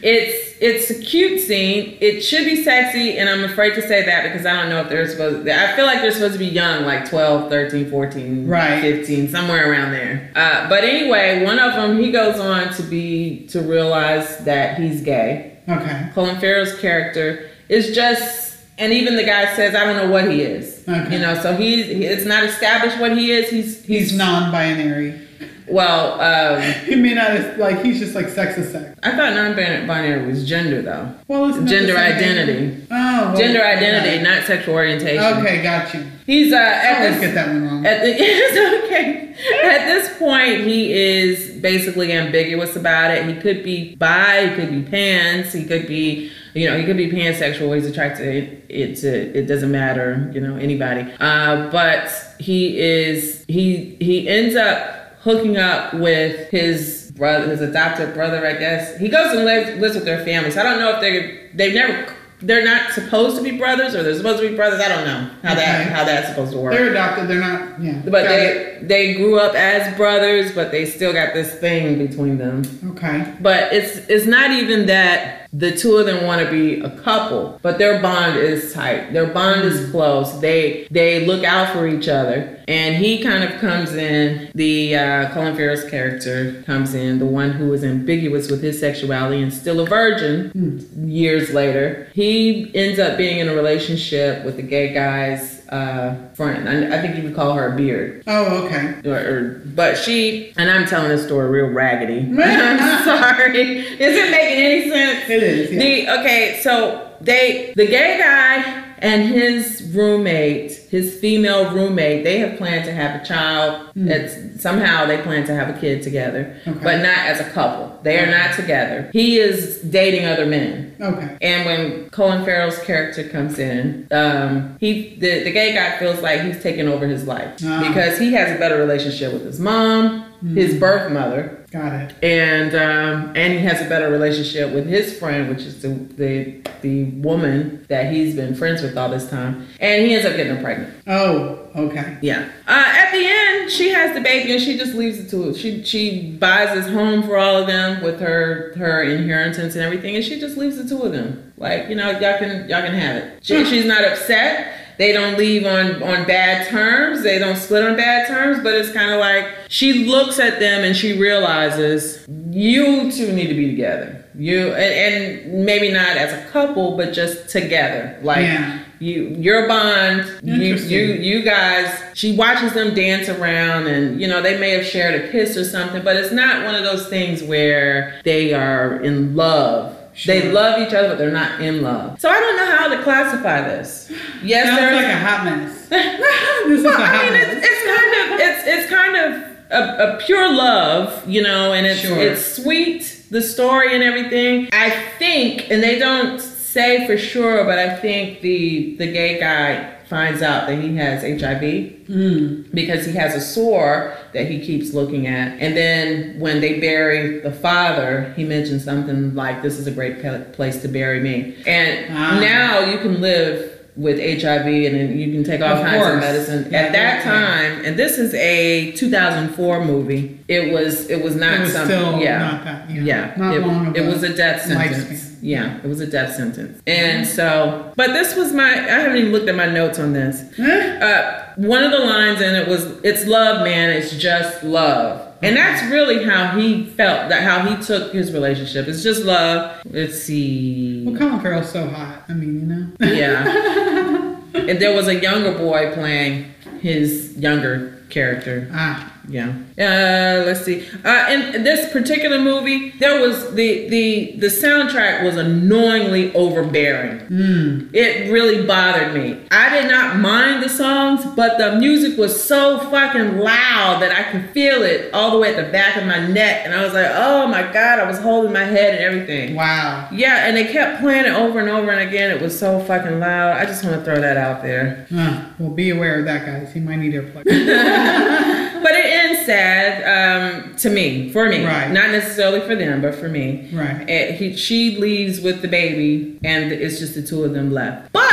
S1: It's it's a cute scene. It should be sexy, and I'm afraid to say that because I don't know if they're supposed. I feel like they're supposed to be young, like 12, 13, 14,
S2: Right.
S1: 15, somewhere around there. Uh, but anyway, one of them he goes on to be to realize that he's gay.
S2: Okay.
S1: Colin Farrell's character is just, and even the guy says, I don't know what he is.
S2: Okay.
S1: You know, so he's it's not established what he is. He's
S2: He's non-binary.
S1: Well. Um,
S2: He may not like. He's just like sex is sex.
S1: I thought non-binary was gender though.
S2: Well, it's
S1: Gender identity.
S2: Oh. well,
S1: Gender identity,
S2: okay.
S1: not sexual orientation.
S2: Okay, got you.
S1: He's uh,
S2: I
S1: at
S2: always
S1: this
S2: get that one wrong.
S1: At the, it's okay. At this point, he is basically ambiguous about it. He could be bi, he could be pans, he could be, you know, he could be pansexual. He's attracted it, it to it doesn't matter, you know, anybody. Uh, but he is he he ends up hooking up with his brother, his adopted brother, I guess. He goes and lives, lives with their family. So I don't know if they they've never. They're not supposed to be brothers, or they're supposed to be brothers. I don't know how that how that's supposed to work.
S2: They're adopted. They're not. Yeah.
S1: But
S2: Got it.
S1: they they grew up as brothers, but they still got this thing between them.
S2: Okay.
S1: But it's it's not even that the two of them want to be a couple, but their bond is tight. Their bond is close. They they look out for each other. And he kind of comes in. The uh, Colin Farrell's character comes in, the one who is ambiguous with his sexuality and still a virgin. Years later, he ends up being in a relationship with the gay guy's uh, friend. I, I think you would call her a beard
S2: Oh, okay.
S1: or, or but she and I'm telling this story real raggedy. I'm sorry. Is it making any sense?
S2: It is. Yeah.
S1: The okay, so they the gay guy and his roommate, his female roommate, they have planned to have a child. That's somehow they plan to have a kid together,
S2: Okay.
S1: but not as a couple. They are not together. He is dating other men.
S2: okay.
S1: And when Colin Farrell's character comes in, um, he the, the gay guy feels like he's taking over his life
S2: Ah.
S1: because he has a better relationship with his mom, his birth mother,
S2: Got it.
S1: and um, and he has a better relationship with his friend, which is the, the the woman that he's been friends with all this time, and he ends up getting her pregnant.
S2: Oh, okay.
S1: Yeah. Uh, at the end, she has the baby and she just leaves it to she she buys this home for all of them with her her inheritance and everything, and she just leaves the two of them. Like you know, y'all can y'all can have it. She, she's not upset. They don't leave on on bad terms. They don't split on bad terms. But it's kind of like she looks at them and she realizes you two need to be together. You and, and maybe not as a couple, but just together. Like
S2: Yeah.
S1: you your bond you you you guys she watches them dance around and you know they may have shared a kiss or something but it's not one of those things where they are in love they love each other but they're not in love so i don't know how to classify this yes
S2: Sounds
S1: there's
S2: like a hot mess. this is a hot
S1: I mean,
S2: mess.
S1: it's, it's kind of it's it's kind of a, a pure love, you know, and it's
S2: Sure.
S1: it's sweet, the story and everything. I think, and they don't say for sure, but I think the the gay guy finds out that he has HIV
S2: Mm.
S1: because he has a sore that he keeps looking at. And then when they bury the father, he mentions something like, "This is a great place to bury me." And
S2: Ah.
S1: now you can live with HIV and then you can take all
S2: Of
S1: kinds of medicine.
S2: Yeah,
S1: At that time, and this is a 2004 movie. It was it was not
S2: It was
S1: something. yeah.
S2: not that. Yeah.
S1: Yeah,
S2: Not
S1: it,
S2: long
S1: it was a death sentence.
S2: lifespan.
S1: Yeah, it was a death sentence. And so, but this was my, I haven't even looked at my notes on this. Uh, one of the lines in it was, "It's love, man. It's just love." And that's really how he felt. That how he took his relationship. It's just love. Let's see.
S2: Well, Colin Farrell's so hot. I mean, you know.
S1: Yeah. and there was a younger boy playing his younger character.
S2: Ah,
S1: Yeah. Uh, let's see. Uh, in this particular movie, there was the the the soundtrack was annoyingly overbearing.
S2: mm,
S1: It really bothered me. I did not mind the songs, but the music was so fucking loud that I could feel it all the way at the back of my neck, and I was like, "Oh my god!" I was holding my head and everything.
S2: wow.
S1: Yeah, and they kept playing it over and over and again. It was so fucking loud. I just want to throw that out there.
S2: Uh, well, be aware of that, guys. He might need earplugs.
S1: But it ends sad um, to me, for me,
S2: Right.
S1: not necessarily for them, but for me.
S2: right.
S1: And he, she leaves with the baby, and it's just the two of them left. But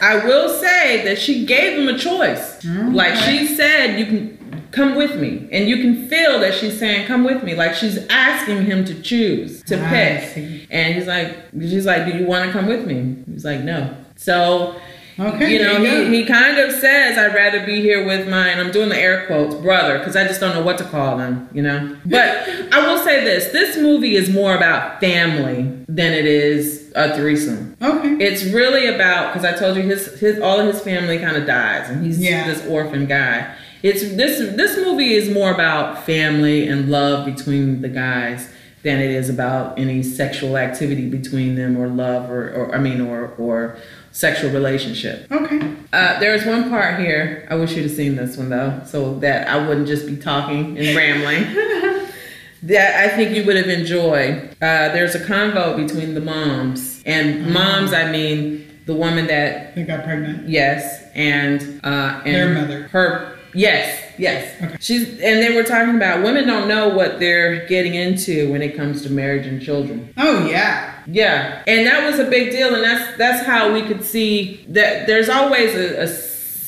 S1: I will say that she gave him a choice. Like she said, you can come with me, and you can feel that she's saying, "Come with me." Like she's asking him to choose, to
S2: I
S1: pick.
S2: see.
S1: And he's like, she's like, "Do you want to come with me?" He's like, "No." So
S2: Okay.
S1: you know,
S2: you
S1: he, he kind of says, I'd rather be here with my, and I'm doing the air quotes, brother, because I just don't know what to call him, you know? But I will say this this movie is more about family than it is a threesome.
S2: okay.
S1: It's really about, because I told you, his, his all of his family kind of dies, and he's
S2: Yeah.
S1: this orphan guy. It's this this movie is more about family and love between the guys than it is about any sexual activity between them or love or, or I mean or or sexual relationship.
S2: Okay.
S1: Uh, there's one part here. I wish you'd have seen this one though, so that I wouldn't just be talking and rambling. that I think you would have enjoyed. Uh, there's a convo between the moms, and moms, I mean the woman that
S2: They got pregnant.
S1: yes, and uh, and
S2: Their mother.
S1: her yes, yes.
S2: Okay.
S1: She's and they were talking about women don't know what they're getting into when it comes to marriage and children.
S2: Oh yeah.
S1: Yeah, and that was a big deal, and that's that's how we could see that there's always a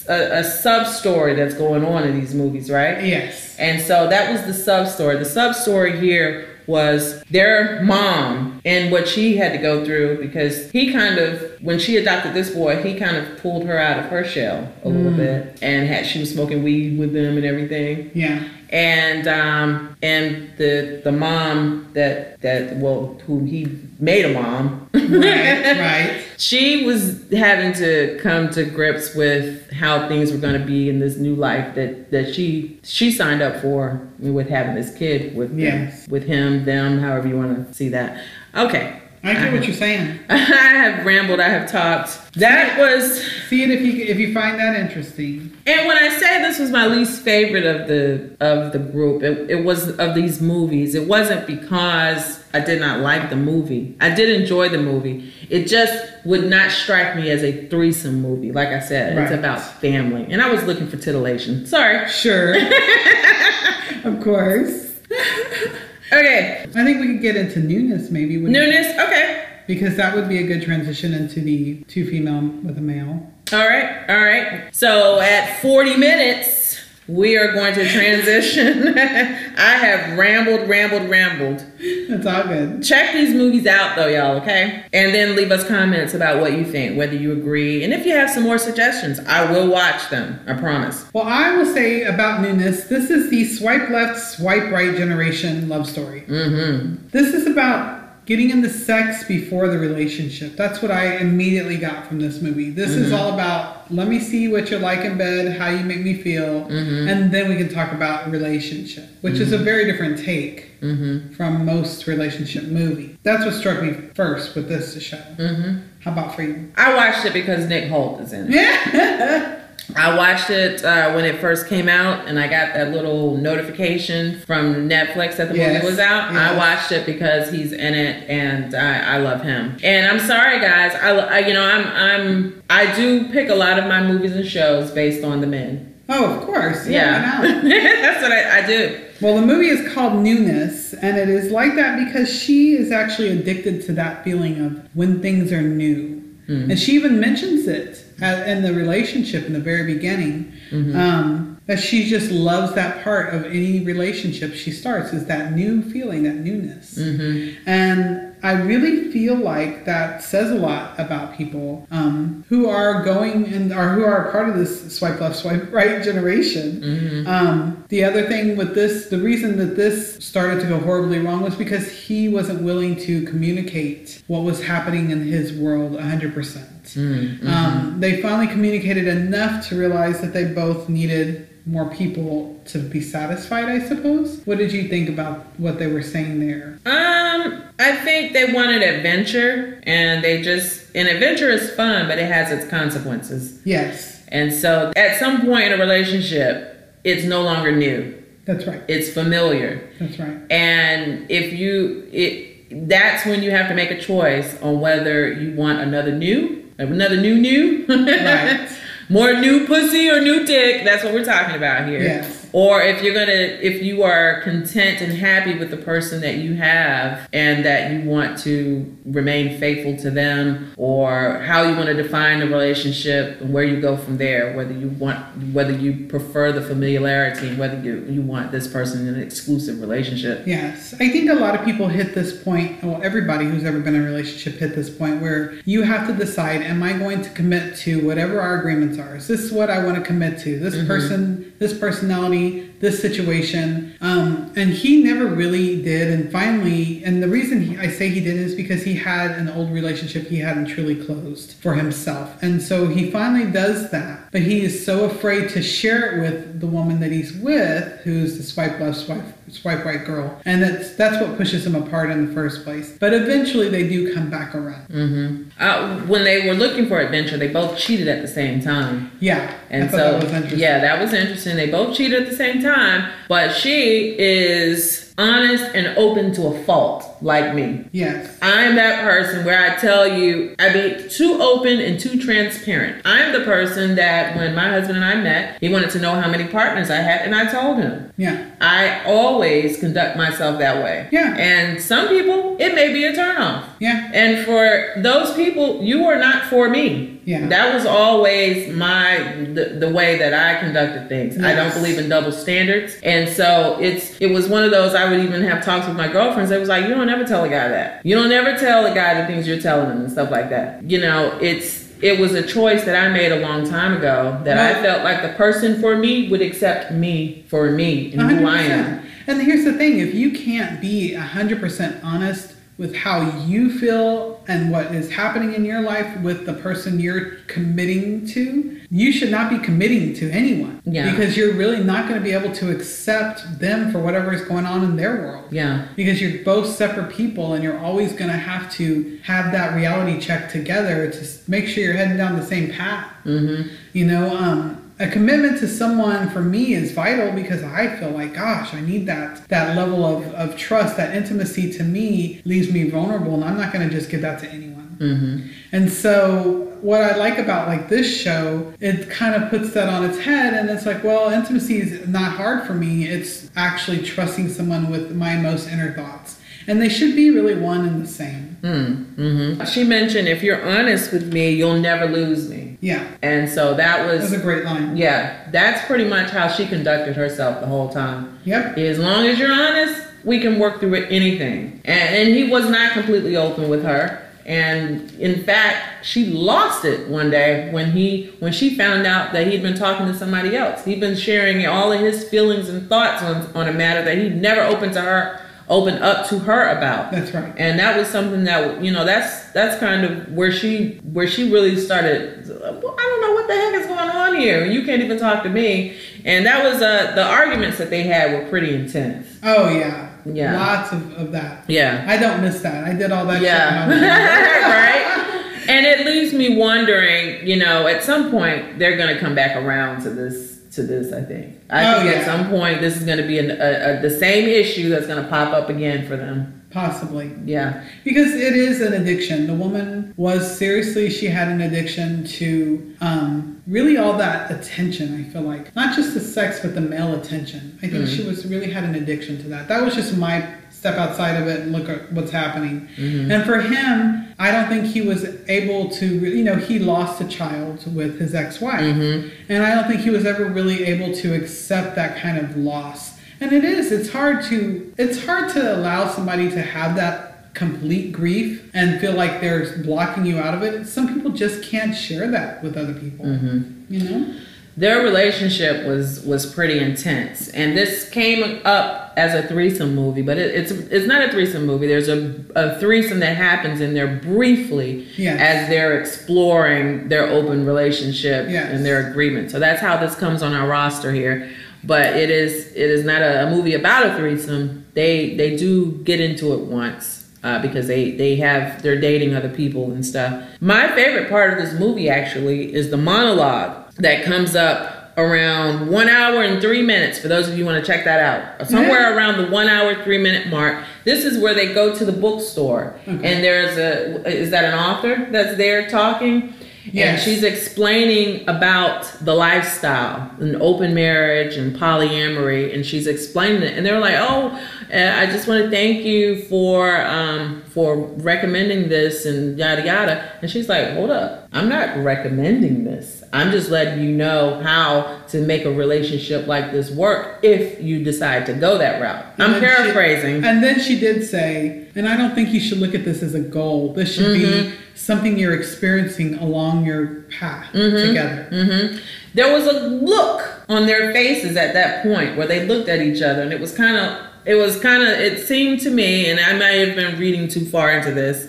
S1: a sub story that's going on in these movies, right?
S2: Yes.
S1: And so that was the sub story. The sub story here was their mom and what she had to go through because he kind of when she adopted this boy he kind of pulled her out of her shell a little mm. bit and had she was smoking weed with them and everything
S2: Yeah.
S1: And um and the the mom that that well who he made a mom
S2: Right. right.
S1: she was having to come to grips with how things were going to be in this new life that that she she signed up for with having this kid with them- with him them however you want to see that okay
S2: I get what you're saying.
S1: i have rambled i have talked that was
S2: See it if you if you find that interesting.
S1: and when I say this was my least favorite of the of the group, it, it was of these movies. It wasn't because I did not like the movie. I did enjoy the movie. It just would not strike me as a threesome movie. Like I said, it's about family, and I was looking for titillation. Sorry.
S2: Sure. of course.
S1: Okay,
S2: I think we could get into newness maybe.
S1: newness. Okay.
S2: Because that would be a good transition into the two female with a male.
S1: All right. All right. So at 40 minutes, we are going to transition. I have rambled, rambled, rambled.
S2: That's all good.
S1: Check these movies out though, y'all, okay? And then leave us comments about what you think, whether you agree. And if you have some more suggestions, I will watch them. I promise.
S2: Well, I will say about newness, this is the swipe left, swipe right generation love story.
S1: Mm-hmm.
S2: This is about getting into sex before the relationship. That's what I immediately got from this movie. This is all about let me see what you're like in bed, how you make me feel, and then we can talk about relationship, which is a very different take
S1: Mm-hmm.
S2: from most relationship movie. That's what struck me first with this show.
S1: Mm-hmm.
S2: How about for you?
S1: I watched it because Nick Hoult is in it.
S2: Yeah.
S1: I watched it uh, when it first came out, and I got that little notification from Netflix that the
S2: Yes,
S1: movie was out. I watched it because he's in it, and I, I love him. And I'm sorry, guys. I, I you know I'm I'm I do pick a lot of my movies and shows based on the men.
S2: oh, of course. Yeah.
S1: Yeah, that's what I, I do.
S2: Well, the movie is called Newness, and it is like that because she is actually addicted to that feeling of when things are new. And she even mentions it in the relationship in the very beginning. Um, that she just loves that part of any relationship she starts is that new feeling, that newness.
S1: Mm-hmm.
S2: And I really feel like that says a lot about people um, who are going and or who are a part of this swipe left, swipe right generation.
S1: Mm-hmm.
S2: Um, the other thing with this, the reason that this started to go horribly wrong was because he wasn't willing to communicate what was happening in his world 100%.
S1: Mm-hmm.
S2: Um, they finally communicated enough to realize that they both needed more people to be satisfied, I suppose. What did you think about what they were saying there?
S1: Um, I think they wanted adventure, and they just an adventure is fun, but it has its consequences.
S2: Yes,
S1: And so, at some point in a relationship, it's no longer new;
S2: that's right.
S1: it's familiar.
S2: That's right.
S1: And if you it that's when you have to make a choice on whether you want another new, another new new,
S2: Right.
S1: More new pussy or new dick. That's what we're talking about here.
S2: Yes.
S1: Or if you're gonna, if you are content and happy with the person that you have, and that you want to remain faithful to them, or how you want to define the relationship and where you go from there, whether you want, whether you prefer the familiarity, and whether you you want this person in an exclusive relationship.
S2: Yes, I think a lot of people hit this point. Well, everybody who's ever been in a relationship hit this point where you have to decide: Am I going to commit to whatever our agreements are? Is this what I want to commit to? This mm-hmm. person, this personality, this situation. Um, and he never really did. And finally, and the reason he, I say he didn't is because he had an old relationship he hadn't truly closed for himself, and so he finally does that. But he is so afraid to share it with the woman that he's with, who's the swipe left, swipe swipe right girl, and that's that's what pushes them apart in the first place. But eventually, they do come back around.
S1: hmm Uh, when they were looking for adventure, they both cheated at the same time.
S2: Yeah,
S1: And so,
S2: that was interesting.
S1: yeah, that was interesting. They both cheated at the same time, but she is honest and open to a fault, like me.
S2: Yes.
S1: I'm that person where I tell you, I be too open and too transparent. I'm the person that when my husband and I met, he wanted to know how many partners I had, and I told him.
S2: Yeah.
S1: I always conduct myself that way.
S2: Yeah.
S1: And some people, it may be a turnoff.
S2: Yeah.
S1: And for those people, you are not for me.
S2: Yeah.
S1: That was always my the, the way that I conducted things. I don't believe in double standards. And so it's it was one of those I would even have talks with my girlfriends. It was like, you don't ever tell a guy that. You don't ever tell a guy the things you're telling him and stuff like that. You know, it's it was a choice that I made a long time ago that I felt like the person for me would accept me for me and who I am.
S2: And here's the thing if you can't be 100% honest with how you feel and what is happening in your life with the person you're committing to, you should not be committing to anyone.
S1: Yeah.
S2: Because you're really not going to be able to accept them for whatever is going on in their world.
S1: Yeah.
S2: Because you're both separate people and you're always going to have to have that reality check together to make sure you're heading down the same path.
S1: Mm-hmm.
S2: You know, um, a commitment to someone for me is vital because I feel like, gosh, I need that that level of, of trust, that intimacy to me leaves me vulnerable, and I'm not going to just give that to anyone.
S1: Mm-hmm.
S2: And so, what I like about like this show, it kind of puts that on its head, and it's like, well, intimacy is not hard for me. It's actually trusting someone with my most inner thoughts, and they should be really one and the same.
S1: Mm-hmm. She mentioned, if you're honest with me, you'll never lose me.
S2: Yeah,
S1: And so that
S2: that was
S1: was,
S2: a great line.
S1: yeah, that's pretty much how she conducted herself the whole time.
S2: Yep.
S1: As long as you're honest, we can work through it, anything. And, and he was not completely open with her. And in fact, she lost it one day when he when she found out that he'd been talking to somebody else. He'd been sharing all of his feelings and thoughts on, on a matter that he'd never opened to her, opened up to her about
S2: That's right.
S1: and that was something that you know that's that's kind of where she where she really started well, i don't know what the heck is going on here you can't even talk to me and that was uh the arguments that they had were pretty intense
S2: Oh yeah.
S1: Yeah.
S2: Lots of, of that.
S1: yeah
S2: I don't miss that. I did all that
S1: yeah
S2: shit when I was younger.
S1: right and it leaves me wondering you know at some point they're going to come back around to this to this i think i
S2: Oh,
S1: think
S2: yeah.
S1: at some point this is going to be an, a, a, the same issue that's going to pop up again for them
S2: Possibly.
S1: yeah
S2: Because it is an addiction. The woman was seriously, she had an addiction to um, really all that attention, I feel like. Not just the sex, but the male attention. I think she was really had an addiction to that. That was just my step outside of it and look at what's happening. And for him, I don't think he was able to, you know, he lost a child with his ex wife. Mm-hmm. And I don't think he was ever really able to accept that kind of loss. And it is, it's hard to, it's hard to allow somebody to have that complete grief and feel like they're blocking you out of it. Some people just can't share that with other people. Mm-hmm. You know?
S1: Their relationship was was pretty intense, and this came up as a threesome movie, but it, it's it's not a threesome movie. There's a, a threesome that happens in there briefly
S2: Yes.
S1: as they're exploring their open relationship
S2: Yes.
S1: and their agreement. So that's how this comes on our roster here. But it is it is not a, a movie about a threesome. They they do get into it once uh, because they they have they're dating other people and stuff. My favorite part of this movie actually is the monologue that comes up around one hour and three minutes. For those of you who want to check that out, mm-hmm. somewhere around the one hour three minute mark. This is where they go to the bookstore and there's a is that an author that's there talking. And she's explaining about the lifestyle and open marriage and polyamory, and she's explaining it. And they're like, "Oh, uh, I just want to thank you for um, for recommending this and yada yada." And she's like, "Hold up, I'm not recommending this. I'm just letting you know how to make a relationship like this work if you decide to go that route." I'm
S2: she-
S1: paraphrasing.
S2: and then she did say, and I don't think you should look at this as a goal. This should
S1: Mm-hmm.
S2: be something you're experiencing along your path
S1: Mm-hmm.
S2: together.
S1: hmm There was a look on their faces at that point where they looked at each other, and it was kind of, it was kind of, it seemed to me, and I might have been reading too far into this,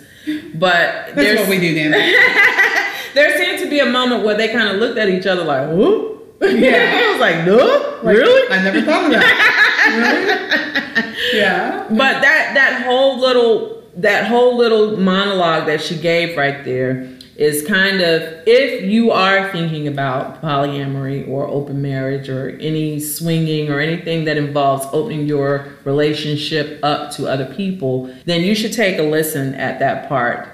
S1: but
S2: That's
S1: there's,
S2: what we do, Dan.
S1: there seemed to be a moment where they kind of looked at each other like, "Whoop."
S2: Yeah.
S1: I was like, "No,
S2: Like,
S1: really?"
S2: I never thought of that. really? Yeah.
S1: But that that whole little that whole little monologue that she gave right there is kind of if you are thinking about polyamory or open marriage or any swinging or anything that involves opening your relationship up to other people, then you should take a listen at that part.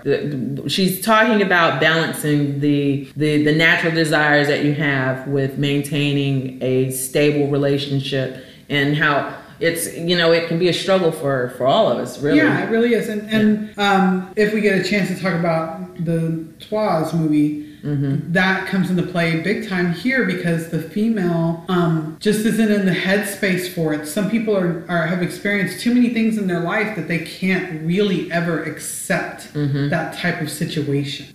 S1: She's talking about balancing the the, the natural desires that you have with maintaining a stable relationship and how it's you know it can be a struggle for for all of us really
S2: Yeah, it really is. And, and um, if we get a chance to talk about the Trois movie,
S1: Mm-hmm.
S2: that comes into play big time here because the female um, just isn't in the headspace for it. Some people are, are have experienced too many things in their life that they can't really ever accept
S1: Mm-hmm.
S2: that type of situation.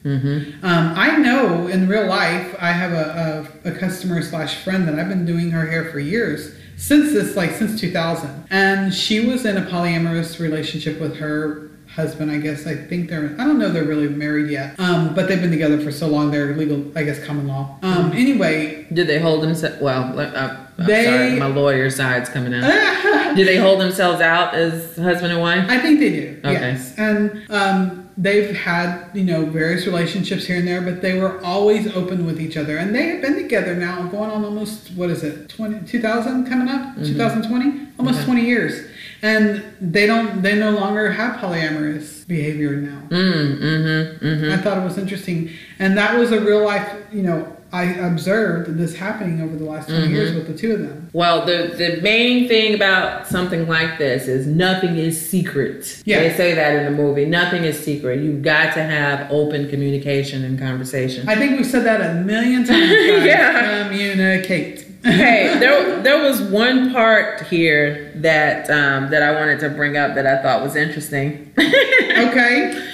S2: Um, I know in real life, I have a, a, a customer slash friend that I've been doing her hair for years since this like since 2000 and she was in a polyamorous relationship with her husband i guess. I think they're i don't know they're really married yet. Um, but they've been together for so long they're legal i guess common law. Um, anyway.
S1: Did they hold themselves well let- uh, I'm
S2: They-
S1: sorry my lawyer side's coming out do they hold themselves out as husband and wife?
S2: I think they do.
S1: Okay.
S2: Yes. And um, they've had, you know, various relationships here and there, but they were always open with each other. And they have been together now going on almost, what is it, 20, 2000 coming up? 2020? Almost
S1: Okay.
S2: 20 years. And they don't, they no longer have polyamorous behavior now.
S1: mm, mm-hmm mm-hmm
S2: I thought it was interesting. And that was a real life, you know, I observed this happening over the last 20 years with the two of them.
S1: well the the main thing about something like this is nothing is secret
S2: Yeah.
S1: they say that in the movie nothing is secret you've got to have open communication and conversation
S2: I think we've said that a million times.
S1: Yeah.
S2: Communicate.
S1: hey, there there was one part here that um, that I wanted to bring up that I thought was interesting.
S2: okay.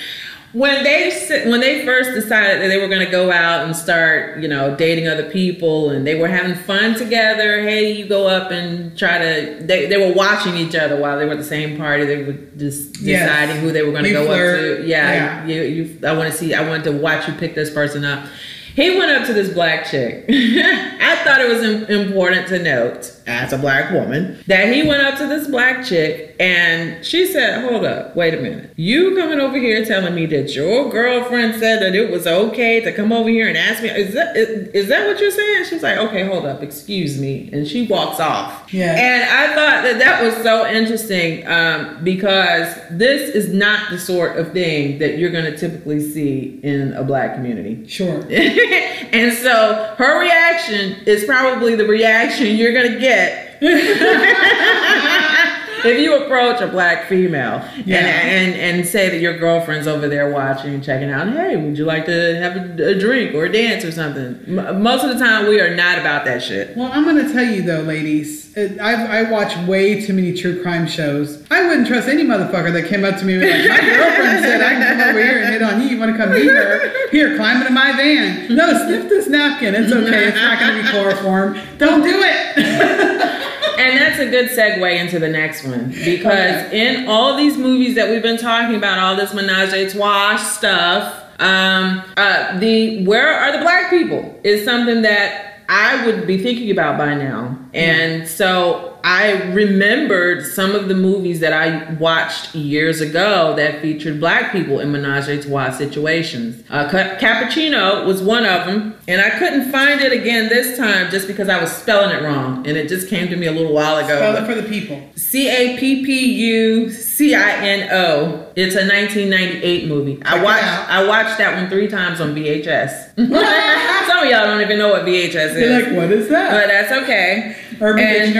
S1: When they when they first decided that they were going to go out and start, you know, dating other people, and they were having fun together. Hey, you go up and try to. They they were watching each other while they were at the same party. They were just
S2: Yes.
S1: deciding who they were going to go
S2: flirt.
S1: up to. Yeah,
S2: Yeah.
S1: you you. I want to see. I wanted to watch you pick this person up. He went up to this black chick. I thought it was important to note, as a black woman, that he went up to this black chick and she said, Hold up, wait a minute. You coming over here telling me that your girlfriend said that it was okay to come over here and ask me, Is that, is, is that what you're saying? She's like, Okay, hold up, excuse me. And she walks off.
S2: Yeah.
S1: And I thought that that was so interesting um, because this is not the sort of thing that you're going to typically see in a black community.
S2: Sure.
S1: and so her reaction is probably the reaction you're gonna get shit. if you approach a black female
S2: Yeah.
S1: and, and and say that your girlfriend's over there watching and checking out, hey, would you like to have a, a drink or a dance or something? M- most of the time, we are not about that shit.
S2: Well, I'm going to tell you though, ladies. I, I watch way too many true crime shows. I wouldn't trust any motherfucker that came up to me and was like, "My girlfriend said I can come over here and hit on you. You want to come meet her? Here, climb into my van. No, sniff this napkin. It's okay. It's not going to be chloroform. Don't do it."
S1: And that's a good segue into the next one. Because in all these movies that we've been talking about, all this menage a trois stuff, um, uh, the where are the black people is something that I would be thinking about by now, and so I remembered some of the movies that I watched years ago that featured black people in menage a trois situations. Uh, Ca- Cappuccino was one of them, and I couldn't find it again this time just because I was spelling it wrong, and it just came to me a little while ago.
S2: Spell it for the people.
S1: C A P P U C I N O. It's a 1998 movie.
S2: Check
S1: I watched. I watched that one three times on VHS. Some of y'all don't even know what VHS
S2: You're
S1: is,
S2: like, what is that?
S1: but that's okay. And-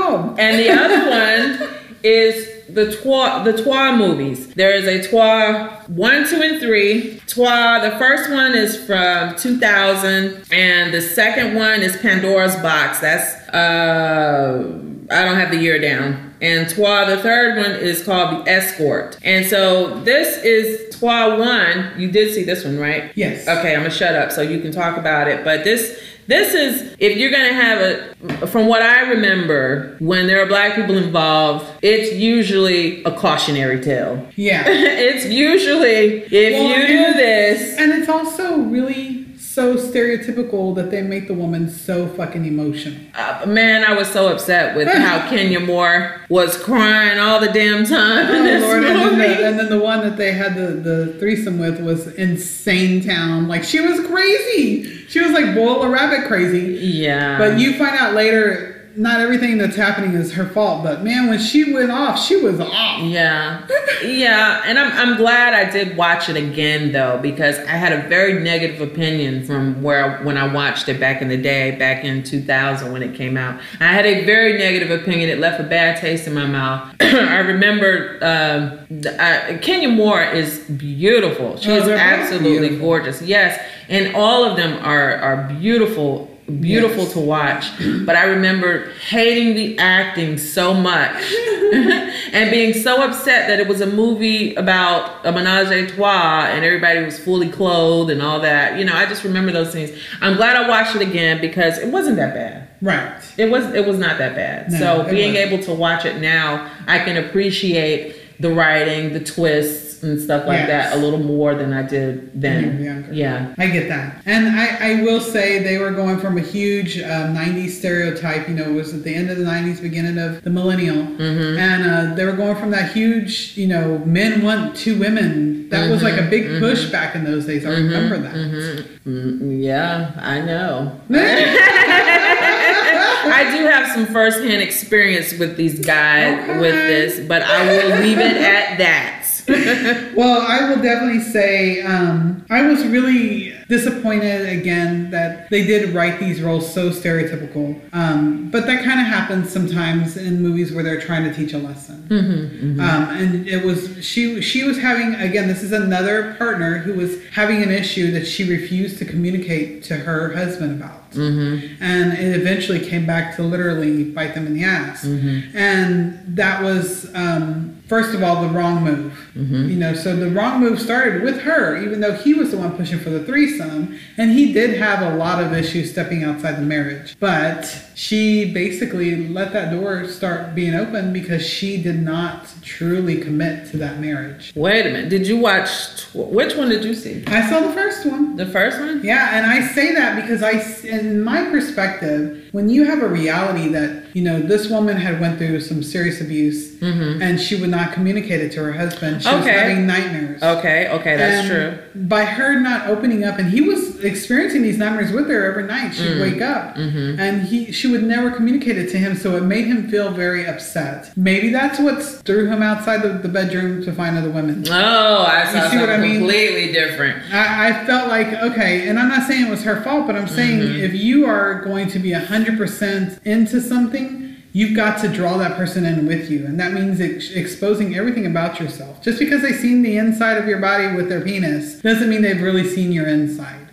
S2: UrbanDictionary.com.
S1: and the other one is the Trois the Trois movies. There is a Trois one, two, and three. Trois. The first one is from 2000, and the second one is Pandora's Box. That's uh, I don't have the year down. And Trois, the third one is called The Escort. And so this is Trois one. You did see this one, right?
S2: Yes.
S1: Okay, I'm gonna shut up so you can talk about it. But this this is if you're gonna have a from what I remember, when there are black people involved, it's usually a cautionary tale.
S2: Yeah.
S1: it's usually if
S2: Well,
S1: you do this
S2: And it's also really so stereotypical that they make the woman so fucking emotional.
S1: uh, man, I was so upset with how Kenya Moore was crying all the damn time in
S2: Oh,
S1: this
S2: Lord, and, then the, and then the one that they had the, the threesome with was insane town. Like she was crazy. She was like boil a rabbit crazy.
S1: yeah.
S2: But you find out later, not everything that's happening is her fault. But man, when she went off, she was off.
S1: Yeah. Yeah. And I'm, I'm glad I did watch it again though, because I had a very negative opinion from where when I watched it back in the day, back in 2000 when it came out. I had a very negative opinion. It left a bad taste in my mouth. I remember um, uh, Kenya Moore is beautiful. She's
S2: Oh,
S1: is
S2: they're both
S1: absolutely
S2: beautiful.
S1: gorgeous. Yes. And all of them are, are beautiful beautiful
S2: Yes.
S1: to watch but i remember hating the acting so much and being so upset that it was a movie about a menage a trois and everybody was fully clothed and all that you know i just remember those things i'm glad i watched it again because it wasn't that bad
S2: Right.
S1: it was it was not that bad
S2: No,
S1: so being
S2: wasn't.
S1: able to watch it now i can appreciate the writing the twists and stuff like
S2: Yes.
S1: that a little more than i did then
S2: you were younger.
S1: yeah
S2: I get that. And I, I will say they were going from a huge um, 90s stereotype, you know, it was at the end of the 90s, beginning of the millennial.
S1: Mm-hmm.
S2: And uh, they were going from that huge, you know, men want two women. That was like a big
S1: Mm-hmm.
S2: push back in those days. I remember that.
S1: Mm, yeah i know I do have some firsthand experience with these guys
S2: Okay.
S1: with this, but I will leave it at that.
S2: Well, I will definitely say um, I was really disappointed again that they did write these roles so stereotypical. Um, but that kind of happens sometimes in movies where they're trying to teach a lesson.
S1: Mm-hmm,
S2: Um, and it was she she was having again this is another partner who was having an issue that she refused to communicate to her husband about.
S1: Mm-hmm.
S2: And it eventually came back to literally bite them in the ass.
S1: Mm-hmm.
S2: And that was, um, first of all, the wrong move.
S1: Mm-hmm.
S2: You know, so the wrong move started with her, even though he was the one pushing for the threesome. And he did have a lot of issues stepping outside the marriage. But she basically let that door start being open because she did not truly commit to that marriage.
S1: Wait a minute. Did you watch? Tw- which one did you see?
S2: I saw the first one.
S1: The first one?
S2: Yeah, and I say that because I, in my perspective, when you have a reality that you know this woman had went through some serious abuse
S1: Mm-hmm.
S2: and she would not communicate it to her husband, she was having nightmares.
S1: Okay. Okay. That's
S2: And
S1: true.
S2: By her not opening up, and he was experiencing these nightmares with her every night. She'd
S1: Mm.
S2: wake up,
S1: Mm-hmm.
S2: and he she would never communicate it to him, so it made him feel very upset. Maybe that's what threw him outside the, the bedroom to find other women.
S1: Oh, I saw
S2: You see what I mean?
S1: completely different.
S2: I, I felt like okay, and I'm not saying it was her fault, but I'm saying
S1: Mm-hmm.
S2: if you are going to be hundred percent into something, you've got to draw that person in with you. And that means ex- exposing everything about yourself. Just because they've seen the inside of your body with their penis doesn't mean they've really seen your inside.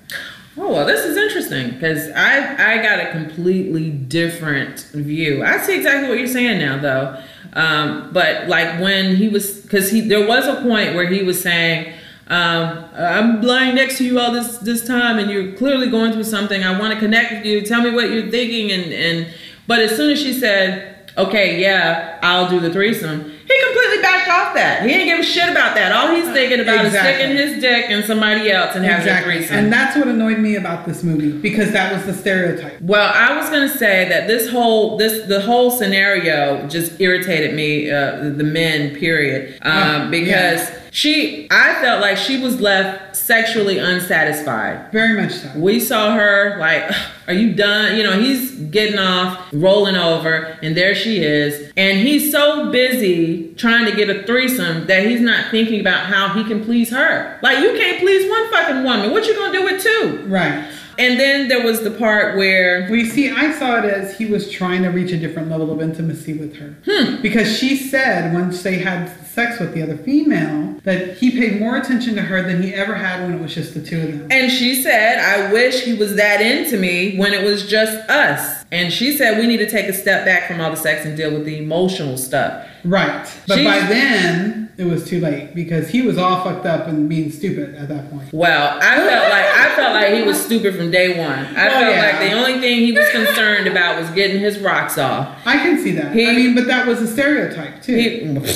S1: Oh well, this is interesting because I I got a completely different view. I see exactly what you're saying now, though. Um, but like when he was, because he there was a point where he was saying, um, "I'm lying next to you all this this time, and you're clearly going through something. I want to connect with you. Tell me what you're thinking." And and but as soon as she said, "Okay, yeah, I'll do the threesome," he completely backed off that. He didn't give a shit about that. All he's thinking about
S2: Exactly.
S1: is sticking his dick in somebody else and having a threesome.
S2: And that's what annoyed me about this movie because that was the stereotype.
S1: Well, I was gonna say that this whole this the whole scenario just irritated me, uh, the men, period, um,
S2: Oh,
S1: because
S2: yeah.
S1: She I felt like she was left sexually unsatisfied.
S2: Very much so.
S1: We saw her like, "Are you done?" You know, he's getting off, rolling over, and there she is, and he's so busy trying to get a threesome that he's not thinking about how he can please her. Like, you can't please one fucking woman. What you gonna do with two?
S2: Right.
S1: And then there was the part where
S2: Well, you see, I saw it as he was trying to reach a different level of intimacy with her. Hmm. Because she said once they had sex with the other female that he paid more attention to her than he ever had when it was just the two of them.
S1: And she said, I wish he was that into me when it was just us. And she said, we need to take a step back from all the sex and deal with the emotional stuff.
S2: Right. But
S1: She-
S2: by then, it was too late because he was all fucked up and being stupid at that point.
S1: Well, I felt like I felt like he was stupid from day one. I
S2: Oh,
S1: felt
S2: yeah.
S1: like the only thing he was concerned about was getting his rocks off.
S2: I can see that.
S1: He-
S2: I mean, but that was a stereotype too.
S1: He,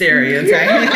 S1: stereotype.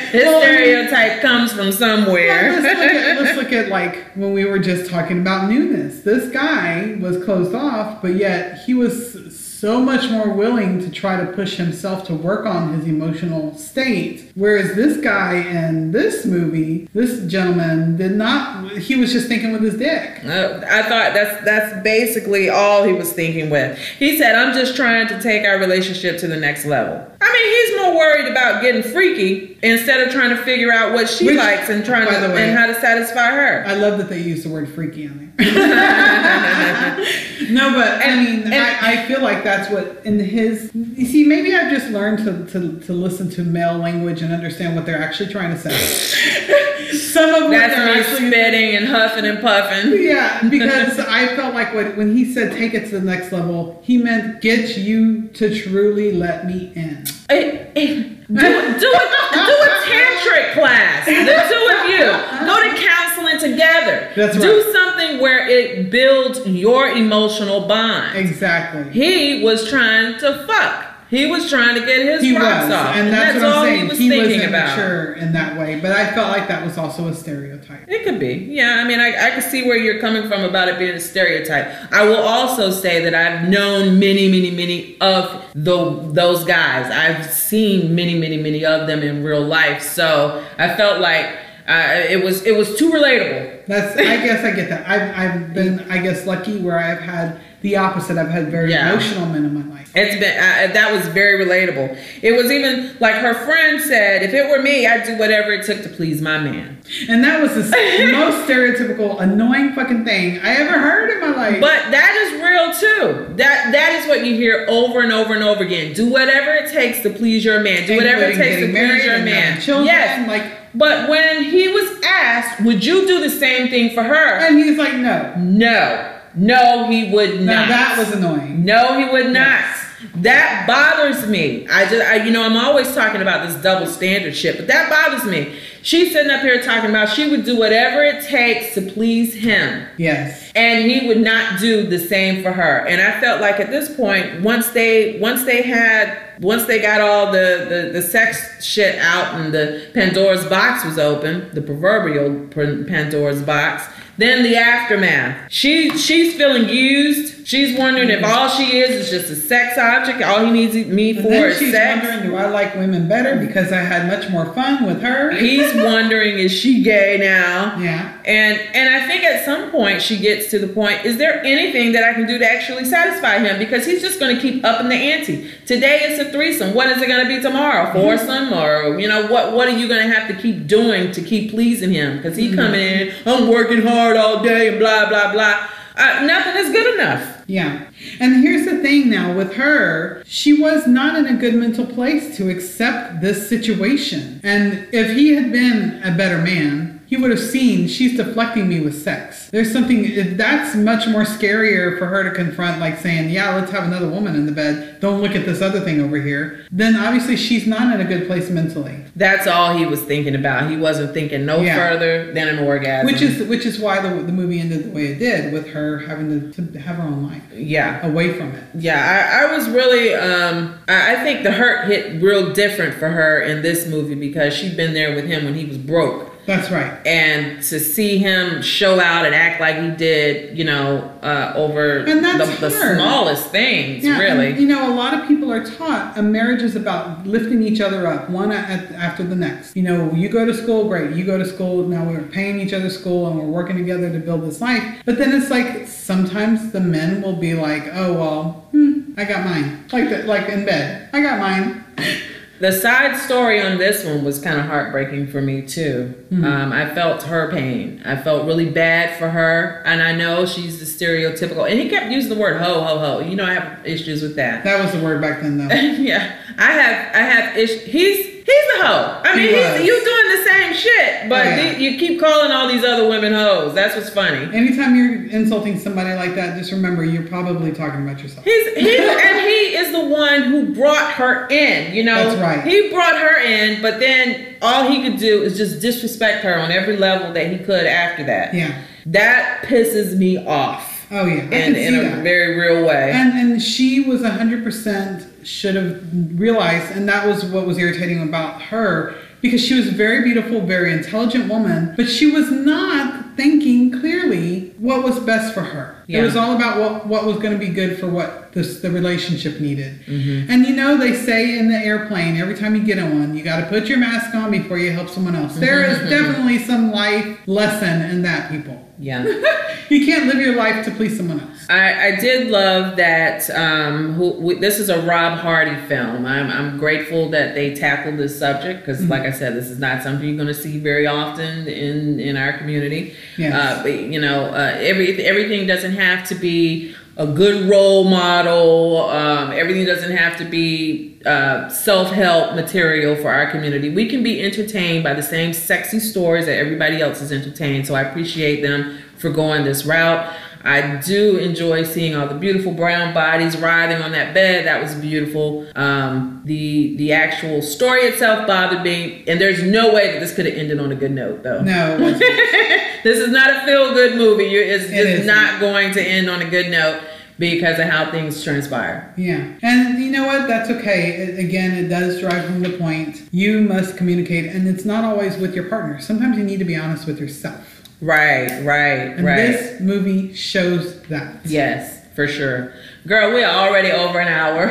S1: his
S2: Well,
S1: stereotype comes from
S2: Well,
S1: somewhere.
S2: let's, look at, let's look at like when we were just talking about newness. This guy was closed off, but yet he was so much more willing to try to push himself to work on his emotional state. Whereas this guy in this movie, this gentleman did not. He was just thinking with his dick.
S1: Uh, I thought that's that's basically all he was thinking with. He said, "I'm just trying to take our relationship to the next level." I mean, he's more worried about getting freaky instead of trying to figure out what she
S2: Which,
S1: likes and trying to
S2: way-
S1: and how to satisfy her.
S2: I love that they use the word freaky there. no, but I mean,
S1: and-
S2: I, I feel like that's what in his. You see, maybe I've just learned to, to, to listen to male language and understand what they're actually trying to say. Some of what
S1: That's
S2: they're
S1: me
S2: actually
S1: spitting and huffing and puffing.
S2: Yeah, because I felt like when, when he said take it to the next level, he meant get you to truly let me in.
S1: Eh, eh, do, do, a, do a tantric class. The two of you go to counseling together.
S2: That's right.
S1: Do something where it builds your emotional bond.
S2: Exactly.
S1: He was trying to fuck. He was trying to get his
S2: He
S1: rocks
S2: was,
S1: off,
S2: and that's, what I'm
S1: all
S2: saying.
S1: he was
S2: He,
S1: thinking
S2: wasn't
S1: about.
S2: mature in that way, but I felt like that was also a stereotype.
S1: It could be. Yeah, I mean, I, I can see where you're coming from about it being a stereotype. I will also say that I've known many, many, many of the, those guys. I've seen many, many, many of them in real life. So I felt like uh, it was it was too relatable.
S2: That's. I guess I get that. I've, I've been, I guess, lucky where I've had the opposite. I've had very
S1: Yeah.
S2: emotional men in my life.
S1: It's been uh, that was very relatable. It was even like her friend said, if it were me, I'd do whatever it took to please my man.
S2: And that was the most stereotypical, annoying fucking thing I ever heard in my life.
S1: But that is real too. That that is what you hear over and over and over again. Do whatever it takes to please your man. Do whatever it takes to please your man.
S2: children,
S1: yes.
S2: like-
S1: but when he was asked, would you do the same thing for her?
S2: and he's like, no.
S1: No. No, he would
S2: Now
S1: not.
S2: that was annoying.
S1: No, he would not.
S2: Yes.
S1: That bothers me. I just, I, you know, I'm always talking about this double standard shit, but that bothers me. She's sitting up here talking about she would do whatever it takes to please him
S2: Yes.
S1: and he would not do the same for her and i felt like at this point once they once they had once they got all the the, the sex shit out and the pandora's box was open the proverbial pandora's box then the aftermath. She she's feeling used she's wondering if all she is is just a sex object all he needs me for
S2: then
S1: is
S2: she's
S1: sex
S2: wondering, do I like women better because I had much more fun with her?
S1: he's wondering is she gay now
S2: Yeah.
S1: And and I think at some point she gets to the point, is there anything that I can do to actually satisfy him? Because he's just gonna keep upping the ante. Today it's a threesome. What is it gonna be tomorrow? Foursome or you know, what what are you gonna have to keep doing to keep pleasing him? Because he coming in, I'm working hard all day and blah blah blah. Uh, nothing is good enough.
S2: Yeah. And here's the thing now with her, she was not in a good mental place to accept this situation. And if he had been a better man, he would have seen she's deflecting me with sex. There's something that's much more scarier for her to confront, like saying, Yeah, let's have another woman in the bed. Don't look at this other thing over here. Then obviously she's not in a good place mentally.
S1: That's all he was thinking about. He wasn't thinking no
S2: Yeah.
S1: further than an orgasm.
S2: Which is which is why the, the movie ended the way it did, with her having to, to have her own life
S1: yeah.
S2: away from it.
S1: Yeah, I, I was really um I, I think the hurt hit real different for her in this movie because she'd been there with him when he was broke.
S2: That's right.
S1: And to see him show out and act like he did, you know, uh, over
S2: And that's
S1: the, the smallest things,
S2: Yeah,
S1: really.
S2: and, you know, a lot of people are taught a marriage is about lifting each other up, one at, after the next. You know, you go to school, great. You go to school, now we're paying each other school and we're working together to build this life. But then it's like sometimes the men will be like, oh, well, hmm, I got mine. Like that, like in bed. I got mine.
S1: The side story on this one was kind of heartbreaking for me too.
S2: Hmm.
S1: Um, I felt her pain. I felt really bad for her, and I know she's the stereotypical. And he kept using the word "ho ho ho." You know, I have issues with that.
S2: That was the word back then, though.
S1: yeah, I have. I have issues. He's he's a hoe. I mean,
S2: was.
S1: he's, you doing the same shit, but
S2: Oh, yeah.
S1: the- you keep calling all these other women hoes. That's what's funny.
S2: Anytime you're insulting somebody like that, just remember you're probably talking about yourself.
S1: He's he and he is the one who brought her in. You know,
S2: That's right.
S1: He brought her in, but then all he could do is just disrespect her on every level that he could after that.
S2: Yeah.
S1: That pisses me off
S2: Oh, yeah. I
S1: in, a
S2: that.
S1: very real way.
S2: And and she was hundred percent should have realized, and that was what was irritating about her because she was a very beautiful, very intelligent woman, but she was not thinking clearly what was best for her. It was all about what what was going to be good for what this the relationship needed.
S1: Mm-hmm.
S2: And you know they say in the airplane every time you get on, one, you got to put your mask on before you help someone else. There is definitely some life lesson in that, people.
S1: yeah.
S2: You can't live your life to please someone else.
S1: I, I did love that. Um, who, w- this is a Rob Hardy film. I'm, I'm grateful that they tackled this subject because, like I said, this is not something you're going to see very often in in our community.
S2: Yes.
S1: Uh, but, you know, uh, every everything doesn't have to be a good role model. Um, everything doesn't have to be uh, self help material for our community. We can be entertained by the same sexy stories that everybody else is entertained. So I appreciate them for going this route. I do enjoy seeing all the beautiful brown bodies writhing on that bed. That was beautiful. Um, the the actual story itself bothered me, and there's no way that this could have ended on a good note, though.
S2: No,
S1: this is not a feel good movie. You- It's
S2: It
S1: just
S2: isn't.
S1: not going to end on a good note because of how things transpire.
S2: Yeah. And you know what? That's okay. It- again, it does drive home the point. You must communicate, and it's not always with your partner. Sometimes you need to be honest with yourself.
S1: Right, right,
S2: And
S1: right.
S2: this movie shows that.
S1: yes, for sure. Girl, we are already over an hour.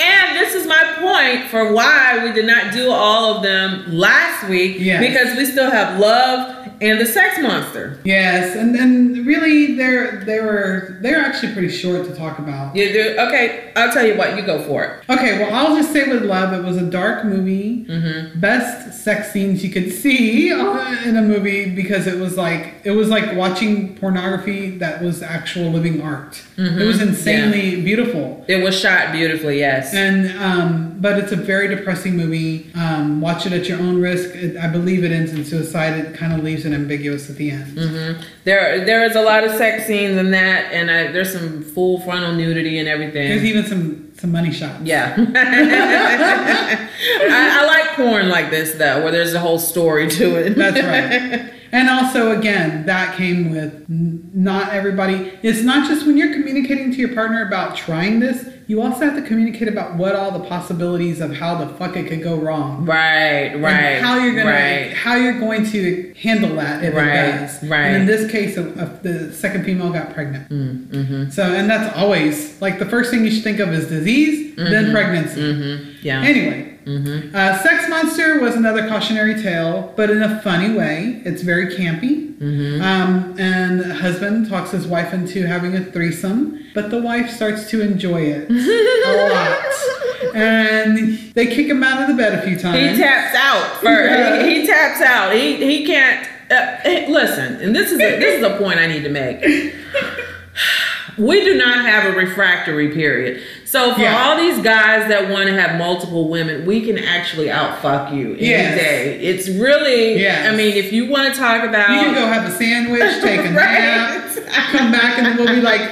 S1: and this is my point for why we did not do all of them last week
S2: Yes.
S1: because we still have love and the sex monster.
S2: Yes, and then really, they're they were they're actually pretty short to talk about.
S1: You do okay, I'll tell you what, you go for it.
S2: Okay, well, I'll just say with love, it was a dark movie.
S1: Mm-hmm.
S2: Best sex scenes you could see uh, in a movie because it was like it was like watching pornography that was actual living art. It was insanely beautiful.
S1: It was shot beautifully, yes.
S2: And um, but it's a very depressing movie. Um, watch it at your own risk. It, I believe it ends in suicide. It kind of leaves it ambiguous at the end.
S1: hmm There, there is a lot of sex scenes in that, and I, there's some full frontal nudity and everything.
S2: There's even some some money shots.
S1: Yeah, I, I like porn like this though, where there's a whole story to it.
S2: That's right. And also, again, that came with not everybody. It's not just when you're communicating to your partner about trying this, you also have to communicate about what all the possibilities of how the fuck it could go wrong.
S1: right, right.
S2: And how you're gonna
S1: right.
S2: how you're going to handle that if
S1: Right,
S2: it does.
S1: right.
S2: And in this case, the second female got pregnant.
S1: Mm-hmm.
S2: So, and that's always like the first thing you should think of is disease, then pregnancy.
S1: Mm-hmm. Yeah.
S2: Anyway,
S1: Mm-hmm.
S2: uh, Sex Monster was another cautionary tale, but in a funny way. It's very campy.
S1: Mm-hmm.
S2: Um, and the husband talks his wife into having a threesome, but the wife starts to enjoy it a lot. And they kick him out of the bed a few times.
S1: He taps out first.
S2: Yeah.
S1: He, he taps out. He he can't. Uh, hey, listen, and this is a, this is a point I need to make. we do not have a refractory period. So for
S2: Yeah.
S1: all these guys that want to have multiple women, we can actually outfuck you any
S2: Yes.
S1: day. It's really,
S2: Yes.
S1: I mean, if you want to talk about,
S2: You can go have a sandwich, take a nap,
S1: Right.
S2: come back, and we'll be like,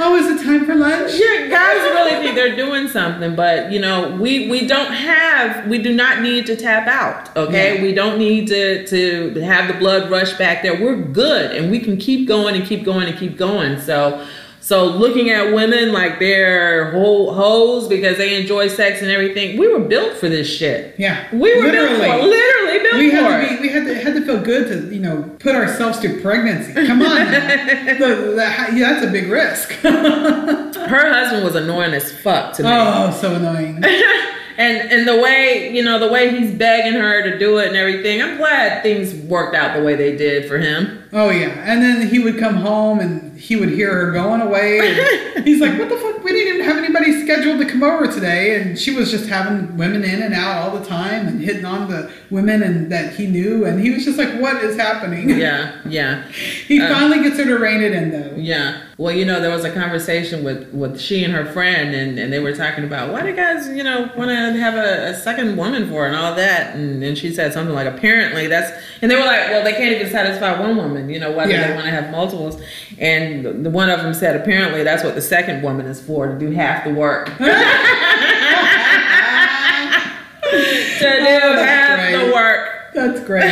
S2: "Oh, is it time for lunch?"
S1: Yeah, guys really think they're doing something, but you know, we we don't have, we do not need to tap out. Okay,
S2: Yeah.
S1: we don't need to to have the blood rush back there. We're good, and we can keep going and keep going and keep going. So. So looking at women like they're hoes because they enjoy sex and everything, we were built for this shit.
S2: Yeah,
S1: We were built for it. Literally built
S2: we
S1: for
S2: had
S1: it.
S2: to be, we had to had to feel good to you know put ourselves through pregnancy. Come on. The- the- yeah, that's a big risk.
S1: Her husband was annoying as fuck to me.
S2: oh, so annoying.
S1: and and the way you know the way he's begging her to do it and everything i'm glad things worked out the way they did for him
S2: Oh yeah, and then he would come home and he would hear her going away. And he's like, "What the fuck? We didn't even have anybody scheduled to come over today." And she was just having women in and out all the time and hitting on the women and that he knew. And he was just like, "What is happening?"
S1: yeah yeah
S2: He
S1: Uh,
S2: finally gets her to rein it in though.
S1: yeah well you know there was a conversation with with she and her friend and and they were talking about why do guys you know want to have a, a second woman for and all that? And and she said something like apparently that's and they were like well they can't even satisfy one woman you know why do
S2: Yeah.
S1: they want to have multiples? And the, the one of them said apparently that's what the second woman is for to do half the work. To do
S2: Oh,
S1: half the work.
S2: That's great.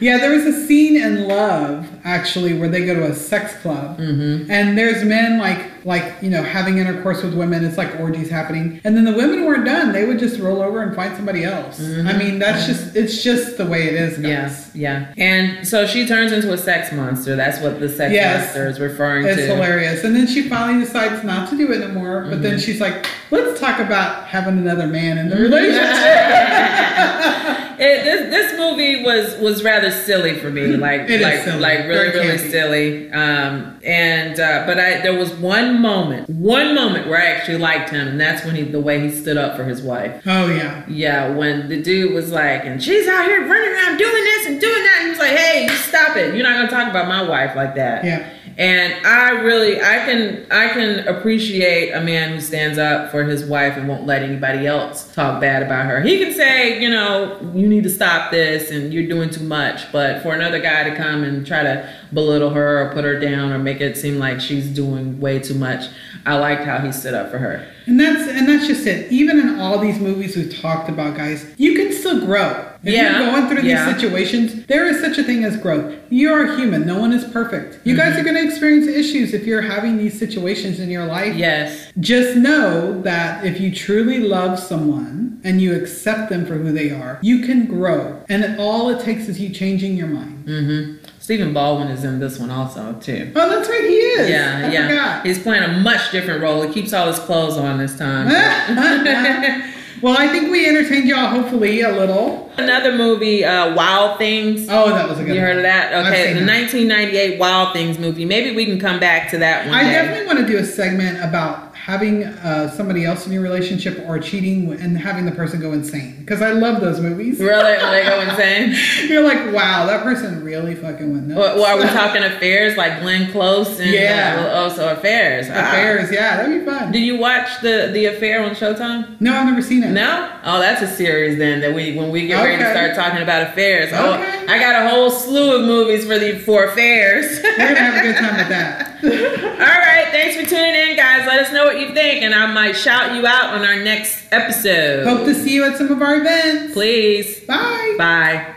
S2: yeah, there was a scene in Love actually where they go to a sex club,
S1: Mm-hmm.
S2: and there's men like like you know having intercourse with women. It's like orgies happening, and then the women weren't done. They would just roll over and find somebody else. I mean, that's just it's just the way it is, guys.
S1: Mm-hmm. Yeah, yeah. And so she turns into a sex monster. That's what the sex
S2: Yes.
S1: monster is referring to.
S2: It's hilarious. And then she finally decides not to do it anymore. But
S1: Mm-hmm.
S2: then she's like, let's talk about having another man in the relationship.
S1: It, this this movie was was rather silly for me, like
S2: It is
S1: like
S2: silly.
S1: like really
S2: Very
S1: really silly. Um, and uh, but I there was one moment, one moment where I actually liked him, and that's when he the way he stood up for his wife.
S2: oh, yeah.
S1: Yeah, when the dude was like, and she's out here running around doing this and doing that, and he was like, hey, stop it. You're not gonna talk about my wife like that.
S2: Yeah.
S1: And I really, I can, I can appreciate a man who stands up for his wife and won't let anybody else talk bad about her. He can say, you know, you need to stop this and you're doing too much. But for another guy to come and try to belittle her or put her down or make it seem like she's doing way too much, I liked how he stood up for her.
S2: And that's and that's just it. Even in all these movies we've talked about, guys, you can still grow. If
S1: Yeah.
S2: you're going through these situations, there is such a thing as growth. You are human. No one is perfect. You guys
S1: Mm-hmm.
S2: are going to experience issues if you're having these situations in your life.
S1: Yes.
S2: Just know that if you truly love someone and you accept them for who they are, you can grow. And all it takes is you changing your mind.
S1: Mm-hmm. Stephen Baldwin is in this one also too.
S2: Oh, that's right, he is.
S1: Yeah,
S2: I
S1: yeah.
S2: forgot.
S1: He's playing a much different role. He keeps all his clothes on this time.
S2: well, I think we entertained y'all hopefully a little.
S1: Another movie, uh, Wild Things.
S2: Oh, that was a good
S1: You heard of that? Okay, the
S2: that.
S1: 1998 Wild Things movie. Maybe we can come back to that one
S2: I
S1: day.
S2: definitely want to do a segment about having uh, somebody else in your relationship or cheating and having the person go insane because I love those movies.
S1: Really? When they go insane?
S2: You're like, wow, that person really fucking went nuts.
S1: Well, well, are we talking affairs like Glenn Close and
S2: Yeah.
S1: uh, oh, so affairs? Ah.
S2: Affairs, yeah, that'd be fun.
S1: Do you watch the the affair on Showtime?
S2: No, I've never seen it.
S1: No? Oh, that's a series then that we when we get ready to start talking about affairs. Oh,
S2: Okay.
S1: I got a whole slew of movies for the for affairs.
S2: We're gonna have a good time with that.
S1: All right, thanks for tuning in, guys. Let us know what you think, and I might shout you out on our next episode.
S2: Hope to see you at some of our events.
S1: Please.
S2: Bye.
S1: Bye.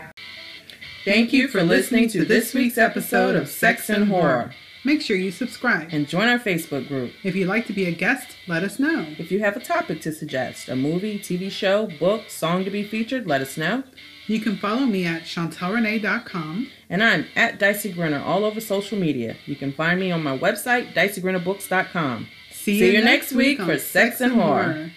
S1: Thank you for listening to this week's episode of Sex and Horror.
S2: Make sure you subscribe.
S1: And join our Facebook group.
S2: If you'd like to be a guest, let us know.
S1: If you have a topic to suggest, a movie, TV show, book, song to be featured, let us know.
S2: You can follow me at chantelrenee.com.
S1: And I'm at Dicey Grenor all over social media. You can find me on my website, diceygrenorbooks.com.
S2: See,
S1: See you next week for Sex and Horror.